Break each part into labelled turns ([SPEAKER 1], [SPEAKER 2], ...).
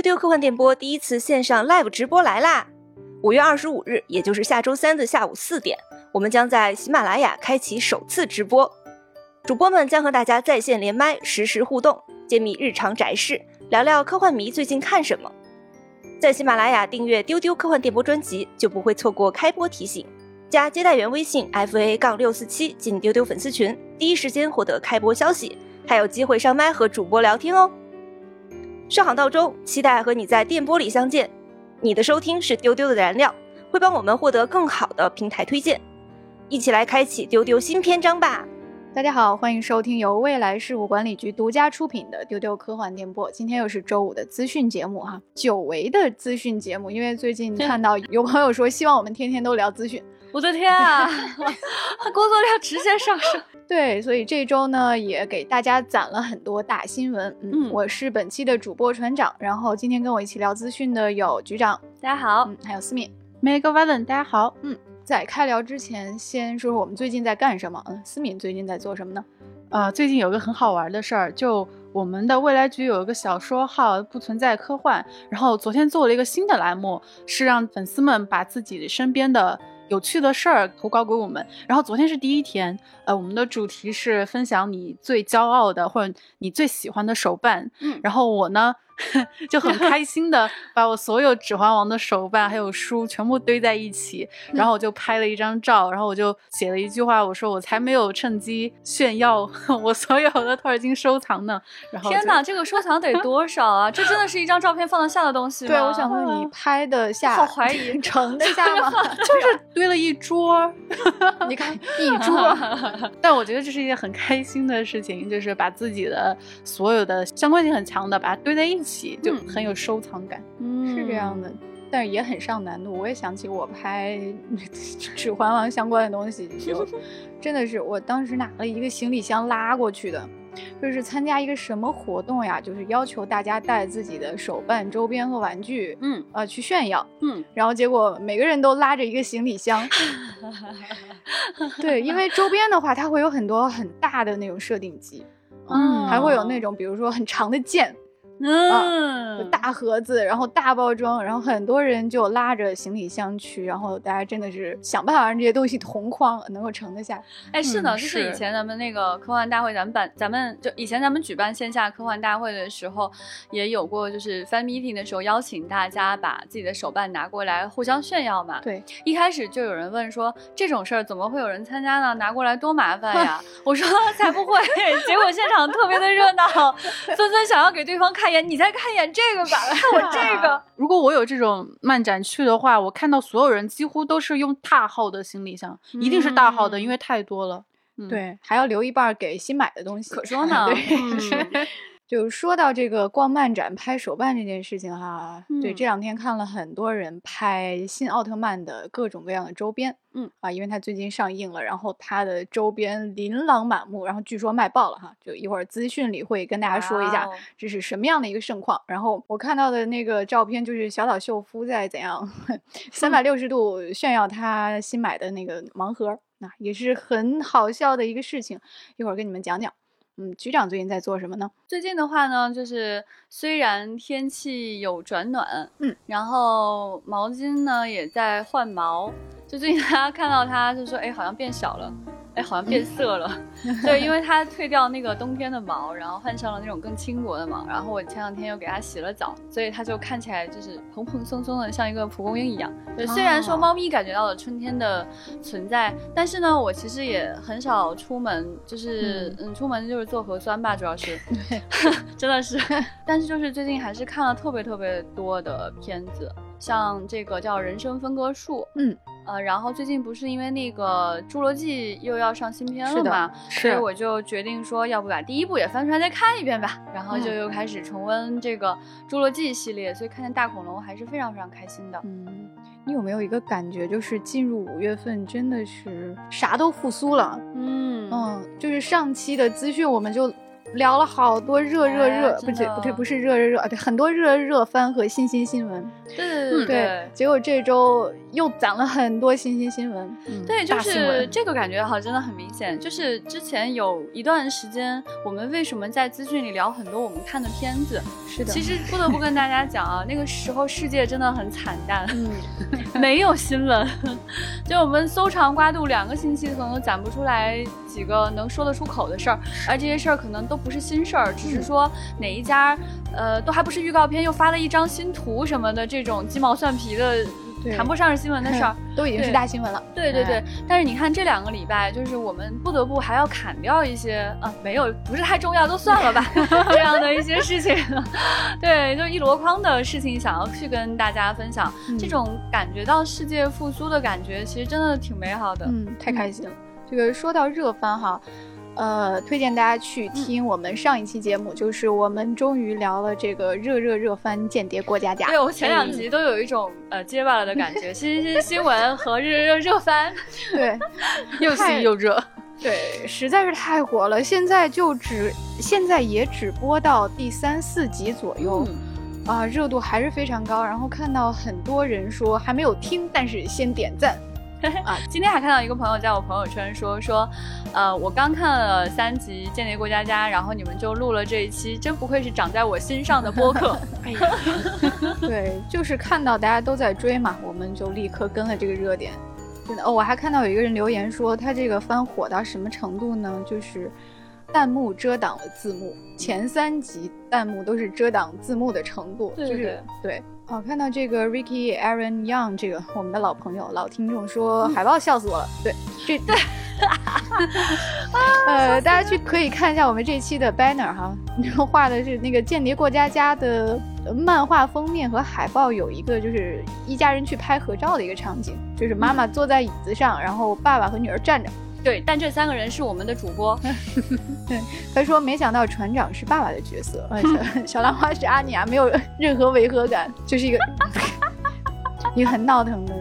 [SPEAKER 1] 丢丢科幻电波第一次线上 live 直播来啦！五月二十五日，也就是下周三的下午四点，我们将在喜马拉雅开启首次直播，主播们将和大家在线连麦，实时互动，揭秘日常宅事，聊聊科幻迷最近看什么。在喜马拉雅订阅丢丢科幻电波专辑，就不会错过开播提醒。加接待员微信 f a 杠六四七进丢丢粉丝群，第一时间获得开播消息，还有机会上麦和主播聊天哦。上好闹钟，期待和你在电波里相见。你的收听是丢丢的燃料，会帮我们获得更好的平台推荐。一起来开启丢丢新篇章吧！
[SPEAKER 2] 大家好，欢迎收听由未来事务管理局独家出品的丢丢科幻电波。今天又是周五的资讯节目哈，久违的资讯节目，因为最近看到有朋友说希望我们天天都聊资讯。
[SPEAKER 3] 我的天啊，工作量直线上升。
[SPEAKER 2] 对，所以这周呢也给大家攒了很多大新闻。嗯，我是本期的主播船长，然后今天跟我一起聊资讯的有局长，
[SPEAKER 3] 大家好，
[SPEAKER 2] 嗯，还有思敏
[SPEAKER 4] ，Meg Valen，大家好。
[SPEAKER 2] 嗯，在开聊之前，先说说我们最近在干什么。嗯，思敏最近在做什么呢？
[SPEAKER 4] 呃，最近有个很好玩的事儿，就我们的未来局有一个小说号不存在科幻，然后昨天做了一个新的栏目，是让粉丝们把自己身边的。有趣的事儿投稿给我们，然后昨天是第一天，呃，我们的主题是分享你最骄傲的或者你最喜欢的手办，嗯，然后我呢。就很开心的把我所有《指环王》的手办还有书全部堆在一起，然后我就拍了一张照，然后我就写了一句话，我说我才没有趁机炫耀 我所有的托尔金收藏呢。然后
[SPEAKER 3] 天哪，这个收藏得多少啊？这真的是一张照片放得下的东西
[SPEAKER 2] 吗？对，我想问你拍得下？
[SPEAKER 3] 好怀疑，
[SPEAKER 2] 盛得下吗？
[SPEAKER 4] 就是堆了一桌，
[SPEAKER 2] 你看一桌。
[SPEAKER 4] 但我觉得这是一件很开心的事情，就是把自己的所有的相关性很强的把它堆在一起。就很有收藏感，
[SPEAKER 2] 是这样的，但是也很上难度。我也想起我拍《指环王》相关的东西，就 真的是我当时拿了一个行李箱拉过去的，就是参加一个什么活动呀？就是要求大家带自己的手办、周边和玩具，嗯，呃，去炫耀，嗯，然后结果每个人都拉着一个行李箱，对，因为周边的话，它会有很多很大的那种设定集，嗯，还会有那种比如说很长的剑。嗯，大盒子，然后大包装，然后很多人就拉着行李箱去，然后大家真的是想办法让这些东西同框，能够盛得下。
[SPEAKER 3] 哎，是的，就是以前咱们那个科幻大会，咱们办，咱们就以前咱们举办线下科幻大会的时候，也有过，就是 fan meeting 的时候邀请大家把自己的手办拿过来互相炫耀嘛。
[SPEAKER 2] 对，
[SPEAKER 3] 一开始就有人问说这种事儿怎么会有人参加呢？拿过来多麻烦呀！我说 才不会，结果现场特别的热闹，纷纷想要给对方看。你再看一眼这个吧，看我这个。
[SPEAKER 4] 如果我有这种漫展去的话，我看到所有人几乎都是用大号的行李箱，一定是大号的，因为太多了。
[SPEAKER 2] 对，还要留一半给新买的东西。
[SPEAKER 3] 可说呢。
[SPEAKER 2] 对。就说到这个逛漫展拍手办这件事情哈，对，这两天看了很多人拍新奥特曼的各种各样的周边，嗯啊，因为它最近上映了，然后它的周边琳琅满目，然后据说卖爆了哈，就一会儿资讯里会跟大家说一下这是什么样的一个盛况。然后我看到的那个照片就是小岛秀夫在怎样三百六十度炫耀他新买的那个盲盒，那也是很好笑的一个事情，一会儿跟你们讲讲。嗯，局长最近在做什么呢？
[SPEAKER 3] 最近的话呢，就是虽然天气有转暖，嗯，然后毛巾呢也在换毛，就最近大家看到它就说，哎，好像变小了。哎，好像变色了，对，因为它褪掉那个冬天的毛，然后换上了那种更轻薄的毛。然后我前两天又给它洗了澡，所以它就看起来就是蓬蓬松松的，像一个蒲公英一样。对，虽然说猫咪感觉到了春天的存在，但是呢，我其实也很少出门，就是嗯，出门就是做核酸吧，主要是，对 真的是。但是就是最近还是看了特别特别多的片子，像这个叫《人生分割术》，嗯。呃，然后最近不是因为那个《侏罗纪》又要上新片了嘛，所以我就决定说，要不把第一部也翻出来再看一遍吧。然后就又开始重温这个《侏罗纪》系列，所以看见大恐龙还是非常非常开心的。
[SPEAKER 2] 嗯，你有没有一个感觉，就是进入五月份真的是啥都复苏了？嗯嗯，就是上期的资讯我们就聊了好多热热热，不对不对，不是热热热，对很多热热番和新新新闻。
[SPEAKER 3] 对对对，
[SPEAKER 2] 结果这周又攒了很多新新新闻。
[SPEAKER 3] 对，就是这个感觉哈，真的很明显。就是之前有一段时间，我们为什么在资讯里聊很多我们看的片子？
[SPEAKER 2] 是的。
[SPEAKER 3] 其实不得不跟大家讲啊，那个时候世界真的很惨淡，嗯没有新闻，就我们搜肠刮肚两个星期，可能都攒不出来几个能说得出口的事儿，而这些事儿可能都。不是新事儿，只是说哪一家，呃，都还不是预告片，又发了一张新图什么的，这种鸡毛蒜皮的，谈不上是新闻的事儿，
[SPEAKER 2] 都已经是大新闻了。
[SPEAKER 3] 对对对，但是你看这两个礼拜，就是我们不得不还要砍掉一些，啊，没有，不是太重要，都算了吧，这样的一些事情。对，就一箩筐的事情想要去跟大家分享，这种感觉到世界复苏的感觉，其实真的挺美好的。
[SPEAKER 2] 嗯，太开心了。这个说到热番哈。呃，推荐大家去听我们上一期节目，就是我们终于聊了这个热热热番《间谍过家家》。
[SPEAKER 3] 对我前两集都有一种呃结巴了的感觉，新新新闻和热热热番，
[SPEAKER 2] 对，
[SPEAKER 4] 又新又热，
[SPEAKER 2] 对，实在是太火了。现在就只现在也只播到第三四集左右，啊，热度还是非常高。然后看到很多人说还没有听，但是先点赞。
[SPEAKER 3] 啊，今天还看到一个朋友在我朋友圈说说，呃，我刚看了三集《间谍过家家》，然后你们就录了这一期，真不愧是长在我心上的播客。哎呀，
[SPEAKER 2] 对，就是看到大家都在追嘛，我们就立刻跟了这个热点。真的哦，我还看到有一个人留言说，他这个番火到什么程度呢？就是弹幕遮挡了字幕，前三集弹幕都是遮挡字幕的程度，就是对。好，看到这个 Ricky Aaron Young 这个我们的老朋友、老听众说海报笑死我了。对，这对，呃，大家去可以看一下我们这期的 banner 哈，画的是那个《间谍过家家》的漫画封面和海报，有一个就是一家人去拍合照的一个场景，就是妈妈坐在椅子上，然后爸爸和女儿站着。
[SPEAKER 3] 对，但这三个人是我们的主播。
[SPEAKER 2] 他说没想到船长是爸爸的角色，小 小兰花是阿尼亚，没有任何违和感，就是一个 一个很闹腾的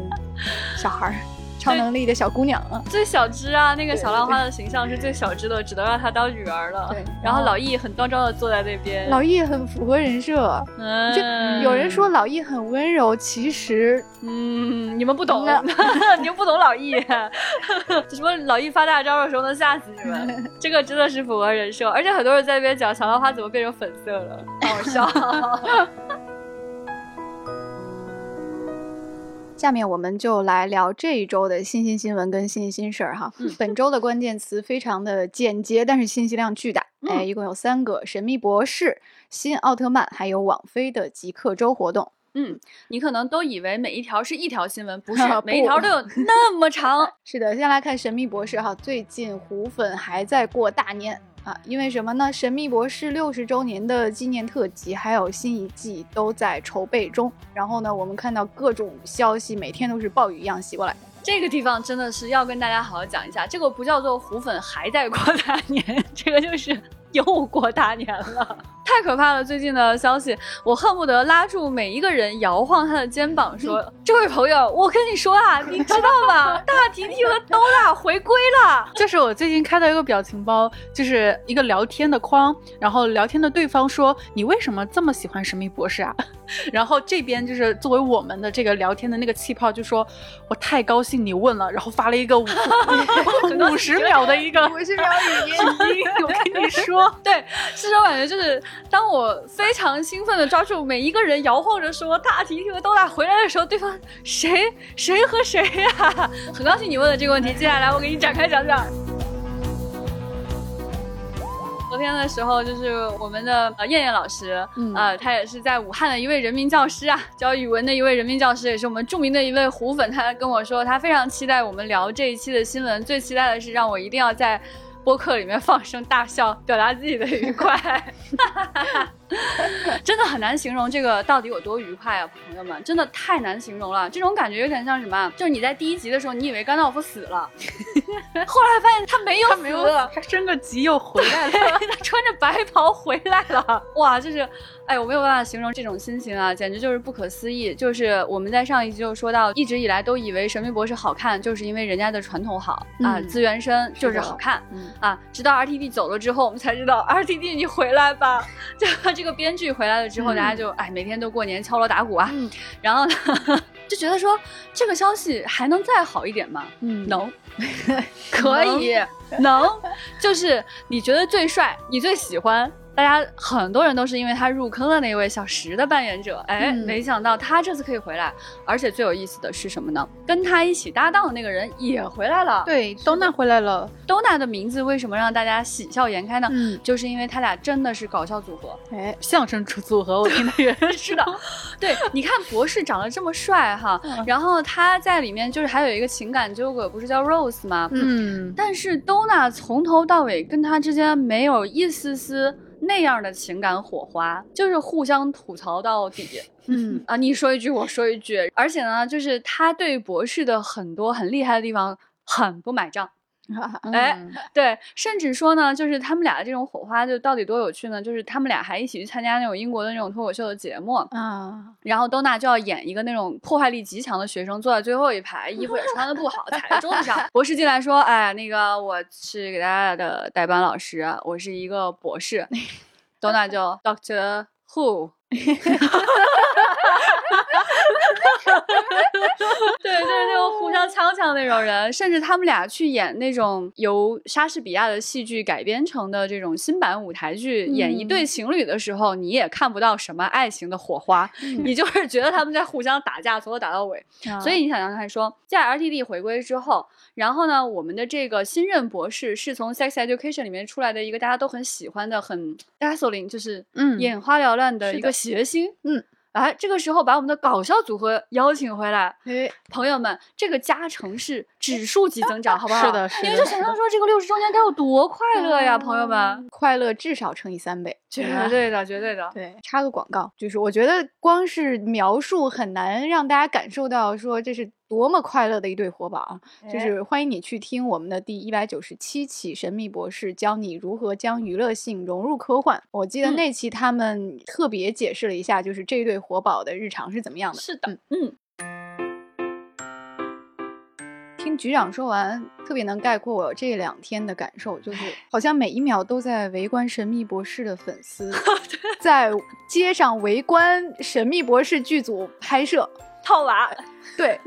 [SPEAKER 2] 小孩儿。超能力的小姑娘啊，
[SPEAKER 3] 最小只啊！那个小浪花的形象是最小只的，只能让她当女儿了。
[SPEAKER 2] 对，
[SPEAKER 3] 然后老易很端庄的坐在那边。
[SPEAKER 2] 老易很符合人设，嗯，就有人说老易很温柔，其实，
[SPEAKER 3] 嗯，你们不懂，你们不懂老易。什么老易发大招的时候能吓死你们？这个真的是符合人设，而且很多人在那边讲小浪花怎么变成粉色了，好笑。
[SPEAKER 2] 下面我们就来聊这一周的新新新闻跟新新事儿哈。本周的关键词非常的简洁，但是信息量巨大。哎，一共有三个：神秘博士、新奥特曼，还有网飞的极客周活动。
[SPEAKER 3] 嗯，你可能都以为每一条是一条新闻，不是，每一条都有那么长。
[SPEAKER 2] 是的，先来看神秘博士哈，最近虎粉还在过大年。啊，因为什么呢？《神秘博士》六十周年的纪念特辑，还有新一季都在筹备中。然后呢，我们看到各种消息，每天都是暴雨一样袭过来。
[SPEAKER 3] 这个地方真的是要跟大家好好讲一下，这个不叫做虎粉还在过大年，这个就是。又过大年了，太可怕了！最近的消息，我恨不得拉住每一个人，摇晃他的肩膀，说：“这位朋友，我跟你说啊，你知道吗？大提提和兜大回归了。”
[SPEAKER 4] 就是我最近开到一个表情包，就是一个聊天的框，然后聊天的对方说：“你为什么这么喜欢神秘博士啊？”然后这边就是作为我们的这个聊天的那个气泡，就说：“我太高兴你问了。”然后发了一个五 五十秒的一个
[SPEAKER 2] 五十秒语音，
[SPEAKER 4] 我跟你说。
[SPEAKER 3] 对，是这种感觉，就是当我非常兴奋的抓住每一个人，摇晃着说大提提和豆大回来的时候，对方谁谁和谁呀？很高兴你问了这个问题，接下来我给你展开讲讲。昨天的时候，就是我们的呃燕燕老师，呃，他也是在武汉的一位人民教师啊，教语文的一位人民教师，也是我们著名的一位虎粉。他跟我说，他非常期待我们聊这一期的新闻，最期待的是让我一定要在。播客里面放声大笑，表达自己的愉快，真的很难形容这个到底有多愉快啊，朋友们，真的太难形容了。这种感觉有点像什么？就是你在第一集的时候，你以为甘道夫死了，后来发现他没有死，
[SPEAKER 4] 他升个级又回来了，
[SPEAKER 3] 他穿着白袍回来了。哇，就是。哎，我没有办法形容这种心情啊，简直就是不可思议。就是我们在上一集就说到，一直以来都以为《神秘博士》好看，就是因为人家的传统好啊，资源深就是好看。啊，直到 RTD 走了之后，我们才知道 RTD 你回来吧。就这个编剧回来了之后，大家就哎，每天都过年敲锣打鼓啊。然后呢，就觉得说这个消息还能再好一点吗？嗯，能，可以，能，就是你觉得最帅，你最喜欢。大家很多人都是因为他入坑了那位小石的扮演者，哎，没想到他这次可以回来，而且最有意思的是什么呢？跟他一起搭档的那个人也回来了。
[SPEAKER 4] 对，Dona 回来了。
[SPEAKER 3] Dona 的名字为什么让大家喜笑颜开呢？嗯，就是因为他俩真的是搞笑组合，
[SPEAKER 4] 哎，相声组组合。我听的人
[SPEAKER 3] 是的，对，你看博士长得这么帅哈，然后他在里面就是还有一个情感纠葛，不是叫 Rose 吗？嗯，但是 Dona 从头到尾跟他之间没有一丝丝。那样的情感火花，就是互相吐槽到底。嗯啊，你说一句，我说一句，而且呢，就是他对博士的很多很厉害的地方很不买账。哎，对，甚至说呢，就是他们俩的这种火花，就到底多有趣呢？就是他们俩还一起去参加那种英国的那种脱口秀的节目啊，然后多娜就要演一个那种破坏力极强的学生，坐在最后一排，衣服也穿的不好，踩在桌子上。博士进来说：“哎，那个我是给大家的代班老师，我是一个博士。”多娜就 Doctor Who。对，就是那种互相呛呛那种人，甚至他们俩去演那种由莎士比亚的戏剧改编成的这种新版舞台剧，演一对情侣的时候，你也看不到什么爱情的火花，你就是觉得他们在互相打架，从头打到尾。所以你想想看，说在 RTD 回归之后，然后呢，我们的这个新任博士是从 Sex Education 里面出来的一个大家都很喜欢的、很 dazzling，就是嗯。眼花缭乱的一个谐星，嗯。哎，这个时候把我们的搞笑组合邀请回来，哎，朋友们，这个加成是指数级增长，好不好？
[SPEAKER 4] 是的，是的。
[SPEAKER 3] 你们就想象说这个六十周年该有多快乐呀，朋友们，
[SPEAKER 2] 快乐至少乘以三倍，
[SPEAKER 3] 绝对的，绝对的。
[SPEAKER 2] 对，插个广告，就是我觉得光是描述很难让大家感受到说这是。多么快乐的一对活宝啊！就是欢迎你去听我们的第一百九十七期《神秘博士教你如何将娱乐性融入科幻》。我记得那期他们特别解释了一下，就是这一对活宝的日常是怎么样的。
[SPEAKER 3] 是的，嗯。
[SPEAKER 2] 听局长说完，特别能概括我这两天的感受，就是好像每一秒都在围观《神秘博士》的粉丝，在街上围观《神秘博士》剧组拍摄。
[SPEAKER 3] 套娃，
[SPEAKER 2] 对，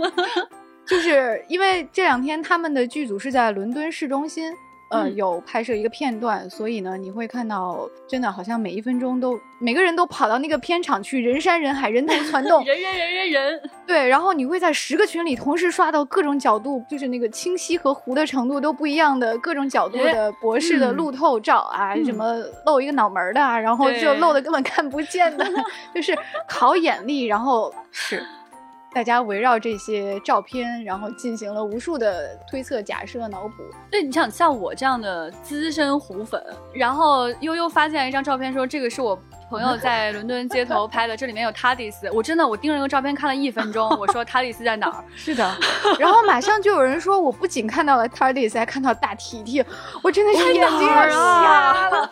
[SPEAKER 2] 就是因为这两天他们的剧组是在伦敦市中心，呃，有拍摄一个片段，所以呢，你会看到真的好像每一分钟都每个人都跑到那个片场去，人山人海，人头攒动，
[SPEAKER 3] 人人人人人，
[SPEAKER 2] 对，然后你会在十个群里同时刷到各种角度，就是那个清晰和糊的程度都不一样的各种角度的博士的路透照啊，什么露一个脑门的啊，然后就露的根本看不见的，就是考眼力，然后是。大家围绕这些照片，然后进行了无数的推测、假设、脑补。
[SPEAKER 3] 对，你想像我这样的资深虎粉，然后悠悠发现一张照片，说这个是我朋友在 伦敦街头拍的，这里面有塔迪斯。我真的，我盯着那个照片看了一分钟，我说 塔迪斯在哪儿？
[SPEAKER 2] 是的。然后马上就有人说，我不仅看到了塔迪斯，还看到大提提，我真的是眼睛要瞎了。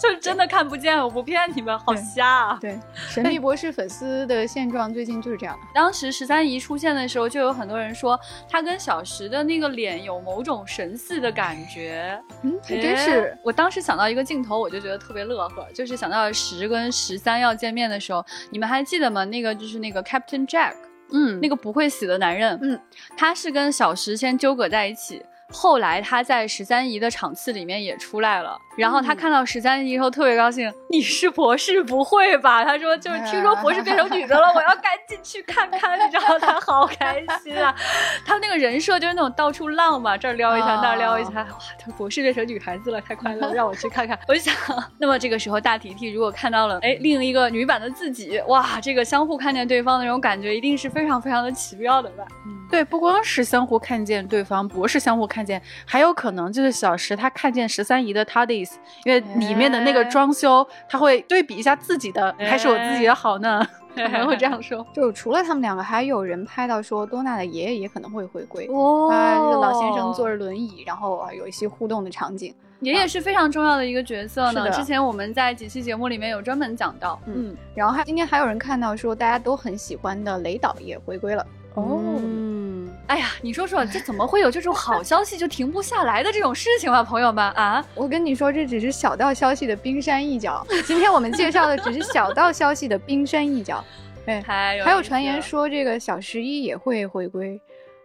[SPEAKER 3] 就真的看不见，我不骗你们，好瞎啊！
[SPEAKER 2] 对，神秘博士粉丝的现状最近就是这样。
[SPEAKER 3] 当时十三姨出现的时候，就有很多人说她跟小石的那个脸有某种神似的感觉。
[SPEAKER 2] 嗯，还真是。
[SPEAKER 3] 我当时想到一个镜头，我就觉得特别乐呵，就是想到十跟十三要见面的时候，你们还记得吗？那个就是那个 Captain Jack，嗯，那个不会死的男人，嗯，他是跟小石先纠葛在一起。后来他在十三姨的场次里面也出来了，然后他看到十三姨以后特别高兴。你是博士？不会吧？他说就是听说博士变成女的了，我要赶紧去看看。你知道他好开心啊！他那个人设就是那种到处浪嘛，这儿撩一下，那儿撩一下。哇，他博士变成女孩子了，太快乐了，让我去看看。我就想，那么这个时候大提提如果看到了哎另一个女版的自己，哇，这个相互看见对方的那种感觉一定是非常非常的奇妙的吧？
[SPEAKER 4] 嗯，对，不光是相互看见对方，博士相互看。见还有可能就是小石他看见十三姨的因为里面的那个装修，他会对比一下自己的还是我自己的好呢？可能会这样说。
[SPEAKER 2] 就除了他们两个，还有人拍到说多娜的爷爷也可能会回归。哦，这个老先生坐着轮椅，然后有一些互动的场景。
[SPEAKER 3] 爷爷是非常重要的一个角色呢。之前我们在几期节目里面有专门讲到。
[SPEAKER 2] 嗯，然后还今天还有人看到说大家都很喜欢的雷导也回归了。哦。
[SPEAKER 3] 哎呀，你说说，这怎么会有这种好消息就停不下来的这种事情啊，朋友们啊！
[SPEAKER 2] 我跟你说，这只是小道消息的冰山一角。今天我们介绍的只是小道消息的冰山一角。哎，还有传言说这个小十一也会回归。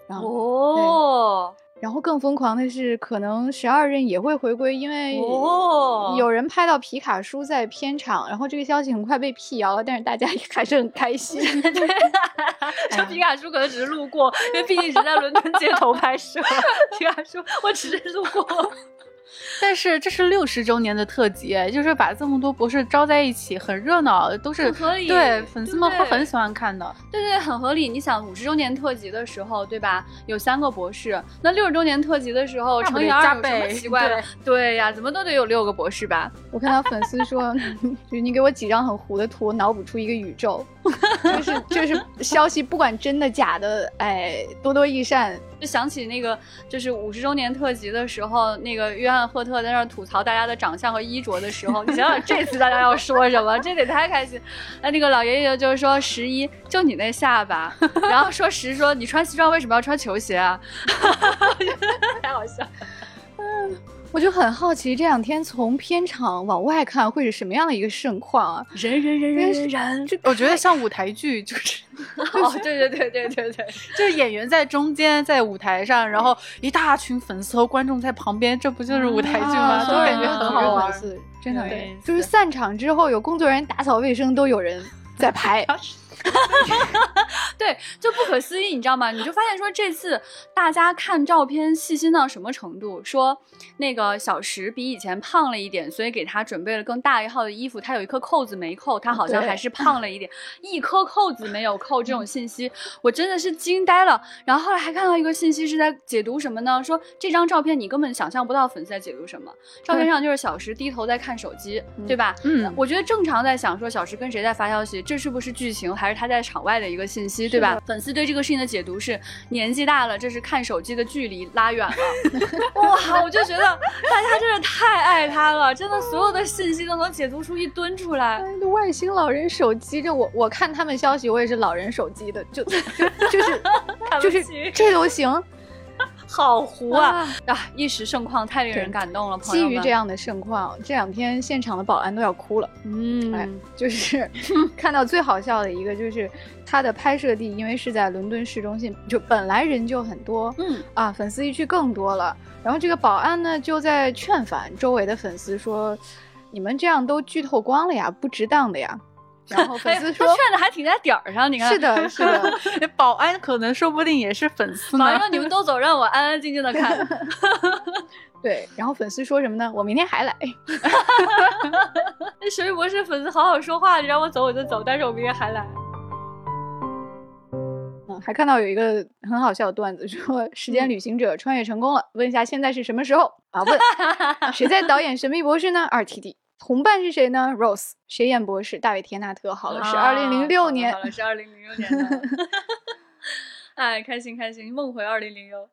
[SPEAKER 3] 哦。
[SPEAKER 2] 然后更疯狂的是，可能十二任也会回归，因为有人拍到皮卡叔在片场，然后这个消息很快被辟谣了，但是大家 也还是很开心。
[SPEAKER 3] 说皮卡叔可能只是路过，因为毕竟只在伦敦街头拍摄。皮卡叔，我只是路过。
[SPEAKER 4] 但是这是六十周年的特辑，就是把这么多博士招在一起，很热闹，都是
[SPEAKER 3] 合理。
[SPEAKER 4] 对，粉丝们会很喜欢看的。
[SPEAKER 3] 对对，很合理。你想五十周年特辑的时候，对吧？有三个博士，那六十周年特辑的时候乘以二有什么奇怪的？对呀，怎么都得有六个博士吧？
[SPEAKER 2] 我看到粉丝说，就你给我几张很糊的图，脑补出一个宇宙，就是就是消息，不管真的假的，哎，多多益善。
[SPEAKER 3] 就想起那个，就是五十周年特辑的时候，那个约翰赫特在那儿吐槽大家的长相和衣着的时候，你想想这次大家要说什么？这得太开心！那那个老爷爷就是说十一，就你那下巴，然后说十说你穿西装为什么要穿球鞋啊？太好笑。
[SPEAKER 2] 嗯。我就很好奇，这两天从片场往外看会是什么样的一个盛况啊？
[SPEAKER 3] 人人人人人人，
[SPEAKER 4] 我觉得像舞台剧，就是，
[SPEAKER 3] 哦，对对对对对对，
[SPEAKER 4] 就是演员在中间，在舞台上，然后一大群粉丝和观众在旁边，这不就是舞台剧吗？都感觉很好玩，
[SPEAKER 2] 真的，就是散场之后有工作人员打扫卫生，都有人在拍。
[SPEAKER 3] 对，就不可思议，你知道吗？你就发现说这次大家看照片细心到什么程度？说那个小石比以前胖了一点，所以给他准备了更大一号的衣服。他有一颗扣子没扣，他好像还是胖了一点。一颗扣子没有扣，这种信息我真的是惊呆了。然后后来还看到一个信息是在解读什么呢？说这张照片你根本想象不到粉丝在解读什么。照片上就是小石低头在看手机，对吧？嗯，我觉得正常在想说小石跟谁在发消息，这是不是剧情还是？他在场外的一个信息，对吧？粉丝对这个事情的解读是年纪大了，这是看手机的距离拉远了。哇，我就觉得大家真的太爱他了，真的所有的信息都能解读出一吨出来。
[SPEAKER 2] 外星老人手机，这我我看他们消息，我也是老人手机的，就就就是 就是这都行。
[SPEAKER 3] 好糊啊！啊，一时盛况太令人感动了。
[SPEAKER 2] 基于这样的盛况，这两天现场的保安都要哭了。嗯，哎，就是 看到最好笑的一个，就是他的拍摄地，因为是在伦敦市中心，就本来人就很多。嗯啊，粉丝一去更多了。然后这个保安呢，就在劝返周围的粉丝说：“你们这样都剧透光了呀，不值当的呀。”然后 粉丝说：“
[SPEAKER 3] 劝的还挺在点儿上，你看。”
[SPEAKER 2] 是的，是的。
[SPEAKER 4] 保安可能说不定也是粉丝。
[SPEAKER 3] 保安说：“你们都走，让我安安静静的看。”
[SPEAKER 2] 对。然后粉丝说什么呢？我明天还来。
[SPEAKER 3] 那水博士粉丝好好说话，你让我走我就走，但是我明天还来。
[SPEAKER 2] 嗯，还看到有一个很好笑的段子，说时间旅行者穿越成功了，问一下现在是什么时候啊？问谁在导演《神秘博士》呢？二 T D。同伴是谁呢？Rose，谁演博士？大卫·田纳特。好了，是二零零六年。
[SPEAKER 3] 好了，是二零零六年的。哎，开心开心，梦回二零零六。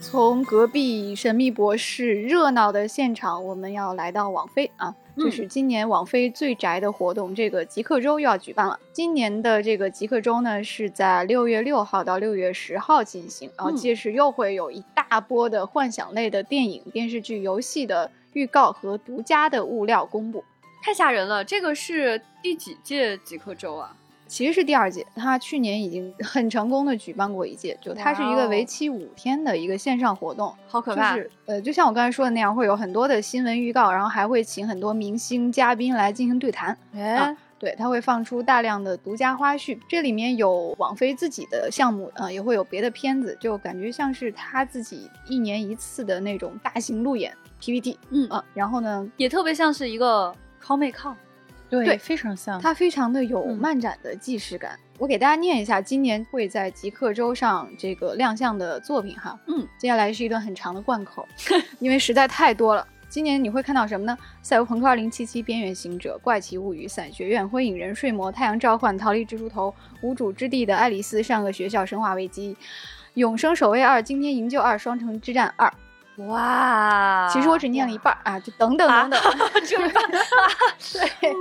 [SPEAKER 2] 从隔壁神秘博士热闹的现场，我们要来到网飞啊。就是今年网飞最宅的活动，这个极客周又要举办了。今年的这个极客周呢，是在六月六号到六月十号进行，然后届时又会有一大波的幻想类的电影、电视剧、游戏的预告和独家的物料公布，
[SPEAKER 3] 太吓人了！这个是第几届极客周啊？
[SPEAKER 2] 其实是第二届，他去年已经 很成功的举办过一届，就它是一个为期五天的一个线上活动，
[SPEAKER 3] 好可怕。
[SPEAKER 2] 就是呃，就像我刚才说的那样，会有很多的新闻预告，然后还会请很多明星嘉宾来进行对谈。哎，对，他会放出大量的独家花絮，这里面有网飞自己的项目，呃，也会有别的片子，就感觉像是他自己一年一次的那种大型路演 PPT。嗯啊，然后呢，
[SPEAKER 3] 也特别像是一个 ComCon。
[SPEAKER 4] 对，非常像，
[SPEAKER 2] 它非常的有漫展的既视感。我给大家念一下今年会在极客周上这个亮相的作品哈。嗯，接下来是一段很长的贯口，因为实在太多了。今年你会看到什么呢？赛博朋克2077、边缘行者、怪奇物语、伞学院、灰影人、睡魔、太阳召唤、逃离蜘蛛头、无主之地的爱丽丝、上个学校、生化危机、永生守卫二、今天营救二、双城之战二。哇，其实我只念了一半啊，就等等等等 对，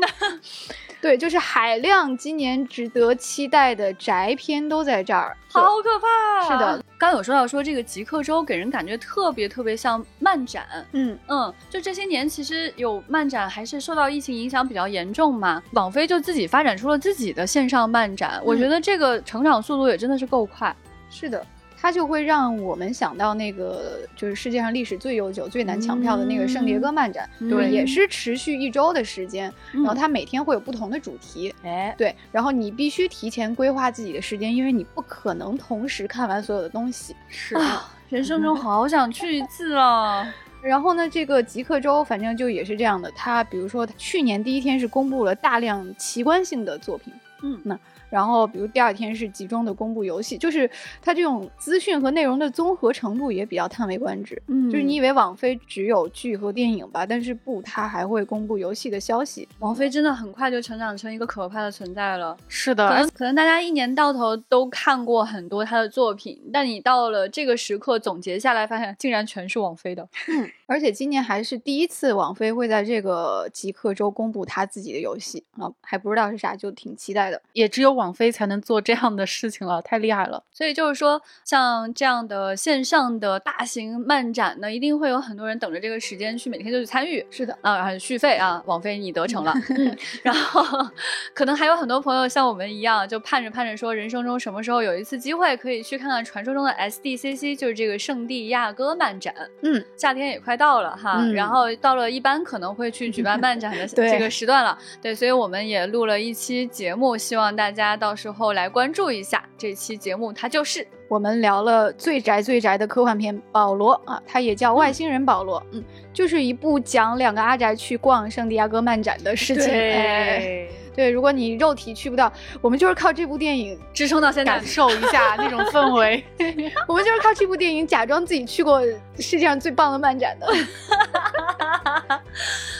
[SPEAKER 2] 对，就是海量今年值得期待的宅片都在这儿，
[SPEAKER 3] 好可怕。
[SPEAKER 2] 是的，
[SPEAKER 3] 刚有说到说这个极客周给人感觉特别特别像漫展，嗯嗯，就这些年其实有漫展还是受到疫情影响比较严重嘛，网飞就自己发展出了自己的线上漫展，我觉得这个成长速度也真的是够快。
[SPEAKER 2] 是的。它就会让我们想到那个，就是世界上历史最悠久、最难抢票的那个圣迭戈漫展，对，也是持续一周的时间，然后它每天会有不同的主题，哎，对，然后你必须提前规划自己的时间，因为你不可能同时看完所有的东西。
[SPEAKER 3] 是啊，人生中 好想去一次啊！
[SPEAKER 2] 然后呢，这个极客周反正就也是这样的，它比如说去年第一天是公布了大量奇观性的作品，嗯，那。然后，比如第二天是集中的公布游戏，就是它这种资讯和内容的综合程度也比较叹为观止。嗯，就是你以为网飞只有剧和电影吧，但是不，它还会公布游戏的消息。
[SPEAKER 3] 网飞真的很快就成长成一个可怕的存在了。
[SPEAKER 4] 是的，
[SPEAKER 3] 可能可能大家一年到头都看过很多他的作品，但你到了这个时刻总结下来，发现竟然全是网飞的。
[SPEAKER 2] 嗯，而且今年还是第一次网飞会在这个极客周公布他自己的游戏啊，还不知道是啥，就挺期待的。
[SPEAKER 4] 也只有。网飞才能做这样的事情了，太厉害了。
[SPEAKER 3] 所以就是说，像这样的线上的大型漫展呢，一定会有很多人等着这个时间去每天就去参与。
[SPEAKER 2] 是的，
[SPEAKER 3] 啊，然后续费啊，网飞你得逞了。然后 可能还有很多朋友像我们一样，就盼着盼着说，人生中什么时候有一次机会可以去看看传说中的 SDCC，就是这个圣地亚哥漫展。嗯，夏天也快到了哈，然后到了一般可能会去举办漫展的 这个时段了。对，所以我们也录了一期节目，希望大家。到时候来关注一下这期节目，它就是
[SPEAKER 2] 我们聊了最宅最宅的科幻片《保罗》啊，它也叫外星人保罗，嗯，就是一部讲两个阿宅去逛圣地亚哥漫展的事情。
[SPEAKER 3] 对，
[SPEAKER 2] 对，如果你肉体去不到，我们就是靠这部电影
[SPEAKER 3] 支撑到现在，
[SPEAKER 4] 感受一下那种氛围。
[SPEAKER 2] 我们就是靠这部电影假装自己去过世界上最棒的漫展的。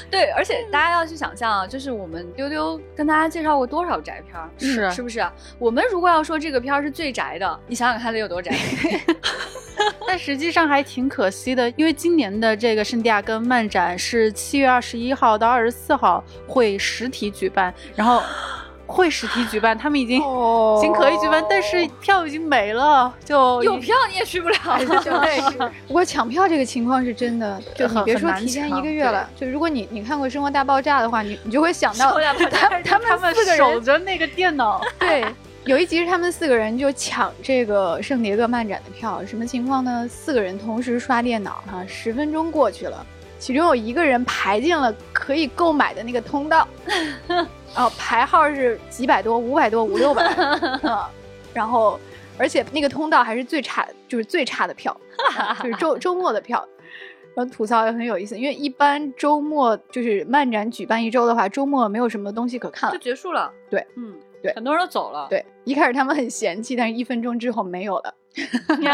[SPEAKER 3] 对，而且大家要去想象啊，就是我们丢丢跟大家介绍过多少宅片儿，
[SPEAKER 4] 是
[SPEAKER 3] 是不是？我们如果要说这个片儿是最宅的，你想想看得有多宅。
[SPEAKER 4] 但实际上还挺可惜的，因为今年的这个圣地亚哥漫展是七月二十一号到二十四号会实体举办，然后。会实体举办，他们已经已经可以举办，但是票已经没了，就
[SPEAKER 3] 有票你也去不了。
[SPEAKER 2] 对，不过抢票这个情况是真的，就你别说提前一个月了，就如果你你看过《生活大爆炸》的话，你你就会想到他 他们四个人
[SPEAKER 4] 守着那个电脑。
[SPEAKER 2] 对，有一集是他们四个人就抢这个圣迭戈漫展的票，什么情况呢？四个人同时刷电脑，哈，十分钟过去了，其中有一个人排进了可以购买的那个通道。哦，排号是几百多、五百多、五六百，嗯，然后，而且那个通道还是最差，就是最差的票，就是周周末的票，然后吐槽也很有意思，因为一般周末就是漫展举办一周的话，周末没有什么东西可看
[SPEAKER 3] 了，就结束了。
[SPEAKER 2] 对，
[SPEAKER 3] 嗯，
[SPEAKER 2] 对，
[SPEAKER 3] 很多人都走了。
[SPEAKER 2] 对，一开始他们很嫌弃，但是一分钟之后没有了，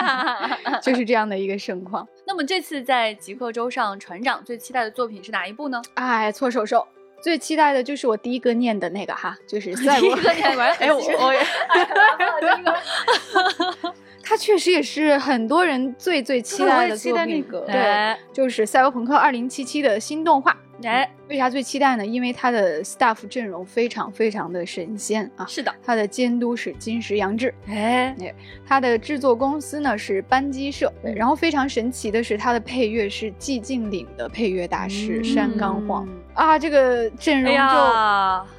[SPEAKER 2] 就是这样的一个盛况。
[SPEAKER 3] 那么这次在极客周上，船长最期待的作品是哪一部呢？
[SPEAKER 2] 哎，搓手手。最期待的就是我第一个念的那个哈，就是赛博。
[SPEAKER 3] 哎，我我也。
[SPEAKER 2] 他确实也是很多人最最期待的作品。对，就是《赛博朋克2077》的新动画。哎，为啥最期待呢？因为它的 staff 阵容非常非常的神仙啊！
[SPEAKER 3] 是的，
[SPEAKER 2] 它的监督是金石阳志，哎，它的制作公司呢是班机社，然后非常神奇的是，它的配乐是寂静岭的配乐大师山冈晃啊！这个阵容就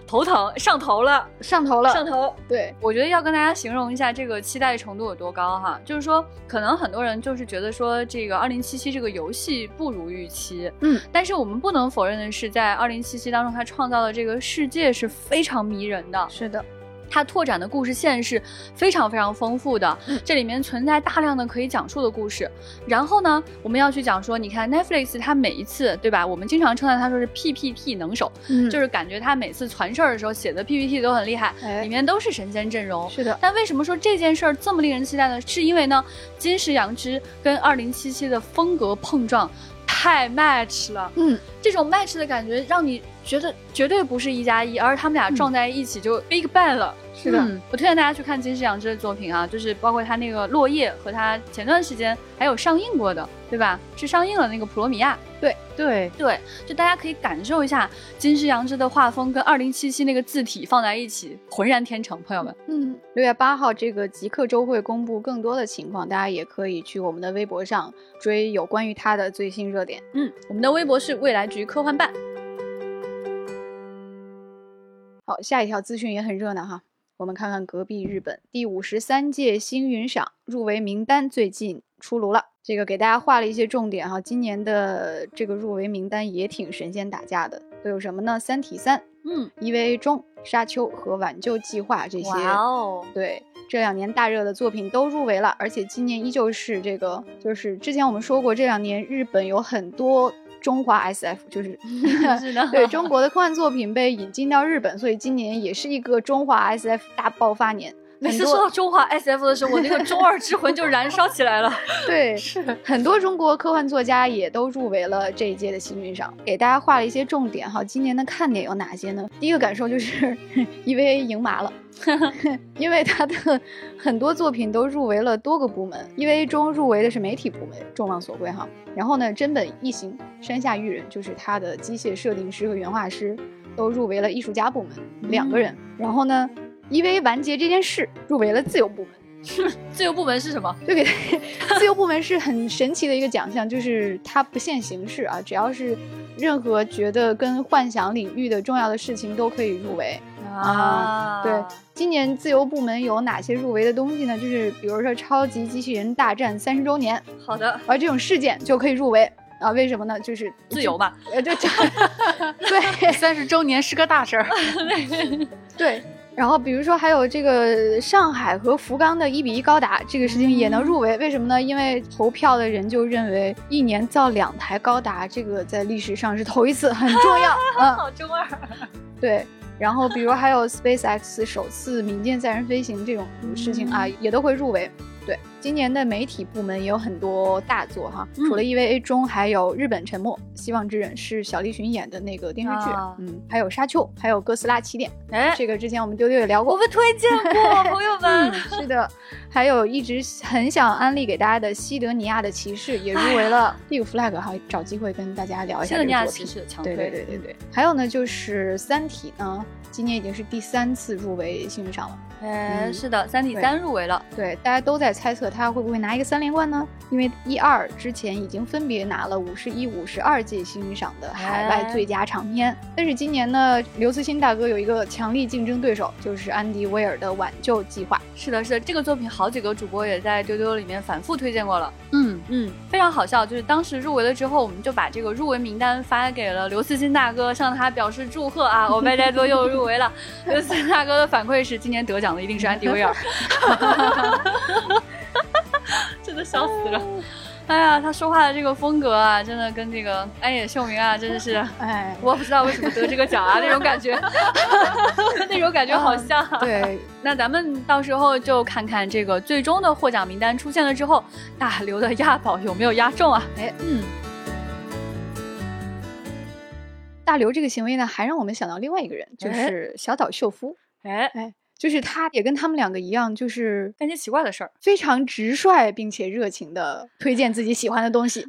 [SPEAKER 3] 头疼，上头了，
[SPEAKER 2] 上头了，
[SPEAKER 3] 上头。
[SPEAKER 2] 对，
[SPEAKER 3] 我觉得要跟大家形容一下这个期待程度有多高哈，就是说，可能很多人就是觉得说这个二零七七这个游戏不如预期，嗯，但是我们不能否认。的是在二零七七当中，它创造的这个世界是非常迷人的。
[SPEAKER 2] 是的，
[SPEAKER 3] 他拓展的故事线是非常非常丰富的，这里面存在大量的可以讲述的故事。然后呢，我们要去讲说，你看 Netflix，它每一次对吧？我们经常称赞它说是 PPT 能手，就是感觉它每次传事儿的时候写的 PPT 都很厉害，里面都是神仙阵容。
[SPEAKER 2] 是的，
[SPEAKER 3] 但为什么说这件事儿这么令人期待呢？是因为呢，金石阳之跟二零七七的风格碰撞。太 match 了，嗯，这种 match 的感觉让你觉得绝对不是一加一，而是他们俩撞在一起就 big bang 了。
[SPEAKER 2] 是的，
[SPEAKER 3] 我推荐大家去看金世阳之的作品啊，就是包括他那个落叶和他前段时间还有上映过的对吧？是上映了那个《普罗米亚》。
[SPEAKER 2] 对
[SPEAKER 4] 对
[SPEAKER 3] 对，就大家可以感受一下金世阳之的画风跟二零七七那个字体放在一起，浑然天成。朋友们，
[SPEAKER 2] 嗯，六月八号这个极客周会公布更多的情况，大家也可以去我们的微博上追有关于他的最新热点。
[SPEAKER 3] 嗯，我们的微博是未来局科幻办。
[SPEAKER 2] 好，下一条资讯也很热闹哈。我们看看隔壁日本第五十三届星云赏入围名单最近出炉了，这个给大家画了一些重点哈。今年的这个入围名单也挺神仙打架的，都有什么呢？《三体三》、
[SPEAKER 3] 嗯，《
[SPEAKER 2] EVA 中》、《沙丘》和《挽救计划》这些。对，这两年大热的作品都入围了，而且今年依旧是这个，就是之前我们说过，这两年日本有很多。中华 S F 就是 对中国的科幻作品被引进到日本，所以今年也是一个中华 S F 大爆发年。
[SPEAKER 3] 每次说到中华 S F 的时候，我那个中二之魂就燃烧起来了。
[SPEAKER 2] 对，是很多中国科幻作家也都入围了这一届的新军赏，给大家画了一些重点哈。今年的看点有哪些呢？第一个感受就是 E V A 赢麻了。因为他的很多作品都入围了多个部门，EVA 中入围的是媒体部门，众望所归哈。然后呢，真本一行、山下育人就是他的机械设定师和原画师都入围了艺术家部门，两个人。然后呢，EVA 完结这件事入围了自由部门。
[SPEAKER 3] 自由部门是什么？
[SPEAKER 2] 就给 自由部门是很神奇的一个奖项，就是它不限形式啊，只要是任何觉得跟幻想领域的重要的事情都可以入围。啊，对，今年自由部门有哪些入围的东西呢？就是比如说《超级机器人大战》三十周年，
[SPEAKER 3] 好的，
[SPEAKER 2] 而这种事件就可以入围啊？为什么呢？就是
[SPEAKER 3] 自由吧？
[SPEAKER 2] 呃，就这，对，
[SPEAKER 4] 三十周年是个大事儿，
[SPEAKER 2] 对。然后比如说还有这个上海和福冈的一比一高达，这个事情也能入围，为什么呢？因为投票的人就认为一年造两台高达，这个在历史上是头一次，很重要。嗯，
[SPEAKER 3] 好中二。
[SPEAKER 2] 对。然后，比如还有 SpaceX 首次民间载人飞行这种事情啊，也都会入围。对，今年的媒体部门也有很多大作哈，除了 EVA 中，还有日本沉没、希望之忍是小栗旬演的那个电视剧，嗯，还有沙丘，还有哥斯拉起点，哎，这个之前我们丢丢也聊过，
[SPEAKER 3] 我们推荐过，朋友们，
[SPEAKER 2] 是的，还有一直很想安利给大家的西德尼亚的骑士也入围了，这个 flag 哈，找机会跟大家聊一下这个作品，对对对对对，还有呢就是三体呢。今年已经是第三次入围幸运赏了。
[SPEAKER 3] 哎，是的，三体三入围了。
[SPEAKER 2] 对，大家都在猜测他会不会拿一个三连冠呢？因为一二之前已经分别拿了五十一、五十二届幸运赏的海外最佳长片。但是今年呢，刘慈欣大哥有一个强力竞争对手，就是安迪威尔的《挽救计划》。
[SPEAKER 3] 是的，是的，这个作品好几个主播也在丢丢里面反复推荐过了。嗯嗯，非常好笑，就是当时入围了之后，我们就把这个入围名单发给了刘慈欣大哥，向他表示祝贺啊！我们在座又入围了。刘慈欣大哥的反馈是，今年得奖。一定是安迪威尔，真的笑死了！哎呀，他说话的这个风格啊，真的跟这个安野秀明啊，真的是，哎，我不知道为什么得这个奖啊，那种感觉，那种感觉好像。
[SPEAKER 2] 对，
[SPEAKER 3] 那咱们到时候就看看这个最终的获奖名单出现了之后，大刘的押宝有没有押中啊？哎，嗯，
[SPEAKER 2] 大刘这个行为呢，还让我们想到另外一个人，就是小岛秀夫。哎哎。就是他，也跟他们两个一样，就是
[SPEAKER 3] 干些奇怪的事儿，
[SPEAKER 2] 非常直率并且热情的推荐自己喜欢的东西。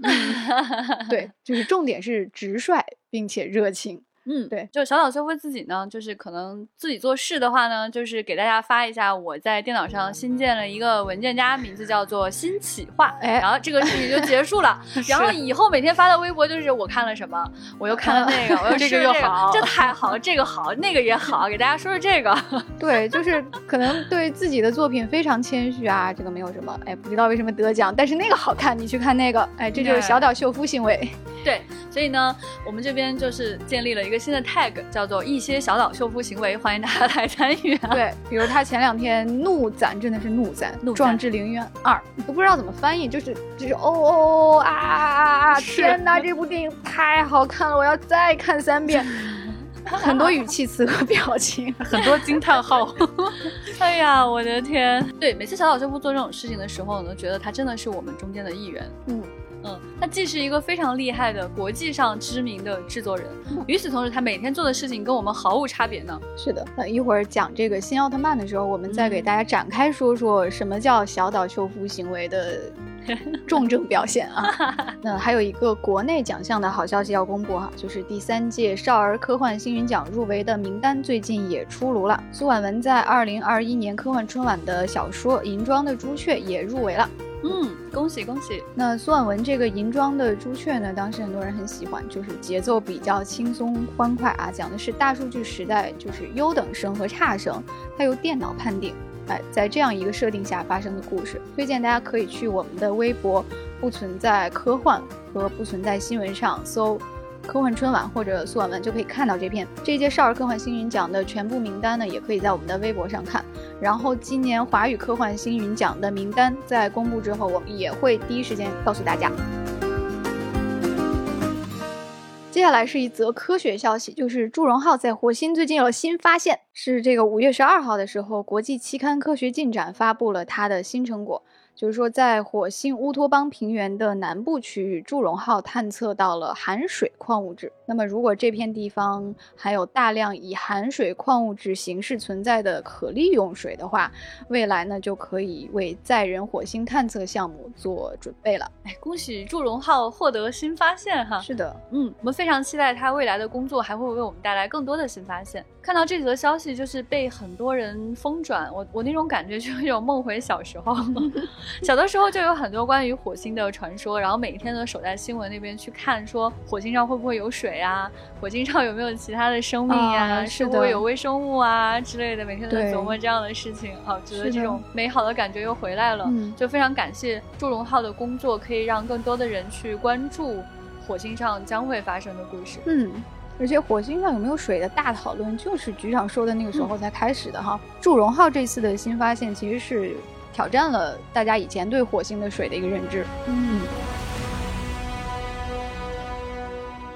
[SPEAKER 2] 对，就是重点是直率并且热情。
[SPEAKER 3] 嗯，对，就小岛秀夫自己呢，就是可能自己做事的话呢，就是给大家发一下，我在电脑上新建了一个文件夹，名字叫做“新企划”，哎，然后这个事情就结束了。然后以后每天发的微博就是我看了什么，我又看了那个，我又
[SPEAKER 4] 这个又好，
[SPEAKER 3] 这太好，这个好，那个也好，给大家说说这个。
[SPEAKER 2] 对，就是可能对自己的作品非常谦虚啊，这个没有什么，哎，不知道为什么得奖，但是那个好看，你去看那个，哎，这就是小岛秀夫行为。
[SPEAKER 3] 对，所以呢，我们这边就是建立了一个新的 tag，叫做一些小岛秀夫行为，欢迎大家来参与。
[SPEAKER 2] 对，比如他前两天怒赞，真的是怒赞《壮志凌云二》，都不知道怎么翻译，就是就是哦哦哦啊啊啊！天哪，这部电影太好看了，我要再看三遍。很多语气词和表情，
[SPEAKER 4] 很多惊叹号。
[SPEAKER 3] 哎呀，我的天！对，每次小岛秀夫做这种事情的时候，我都觉得他真的是我们中间的一员。嗯。嗯，他既是一个非常厉害的国际上知名的制作人，与此同时，他每天做的事情跟我们毫无差别呢。
[SPEAKER 2] 是的，那一会儿讲这个新奥特曼的时候，我们再给大家展开说说什么叫小岛秀夫行为的 重症表现啊。那还有一个国内奖项的好消息要公布哈，就是第三届少儿科幻星云奖入围的名单最近也出炉了。苏婉文在二零二一年科幻春晚的小说《银装的朱雀》也入围了。
[SPEAKER 3] 嗯，恭喜恭喜！
[SPEAKER 2] 那苏婉文这个银装的朱雀呢，当时很多人很喜欢，就是节奏比较轻松欢快啊，讲的是大数据时代，就是优等生和差生，它由电脑判定，哎，在这样一个设定下发生的故事。推荐大家可以去我们的微博“不存在科幻”和“不存在新闻”上搜。科幻春晚或者苏婉文就可以看到这篇这一届少儿科幻星云奖的全部名单呢，也可以在我们的微博上看。然后今年华语科幻星云奖的名单在公布之后，我们也会第一时间告诉大家。接下来是一则科学消息，就是祝融号在火星最近有了新发现，是这个五月十二号的时候，国际期刊科学进展发布了它的新成果。就是说，在火星乌托邦平原的南部区域，祝融号探测到了含水矿物质。那么，如果这片地方含有大量以含水矿物质形式存在的可利用水的话，未来呢就可以为载人火星探测项目做准备了。
[SPEAKER 3] 哎，恭喜祝融号获得新发现哈！
[SPEAKER 2] 是的，
[SPEAKER 3] 嗯，我们非常期待它未来的工作还会为我们带来更多的新发现。看到这则消息，就是被很多人疯转，我我那种感觉就有种梦回小时候。小的时候就有很多关于火星的传说，然后每天都守在新闻那边去看，说火星上会不会有水啊？火星上有没有其他的生命呀？是不会有微生物啊之类的？每天都在琢磨这样的事情，好，觉得这种美好的感觉又回来了。就非常感谢祝融号的工作，可以让更多的人去关注火星上将会发生的故事。
[SPEAKER 2] 嗯，而且火星上有没有水的大讨论，就是局长说的那个时候才开始的哈。祝融号这次的新发现，其实是。挑战了大家以前对火星的水的一个认知。嗯，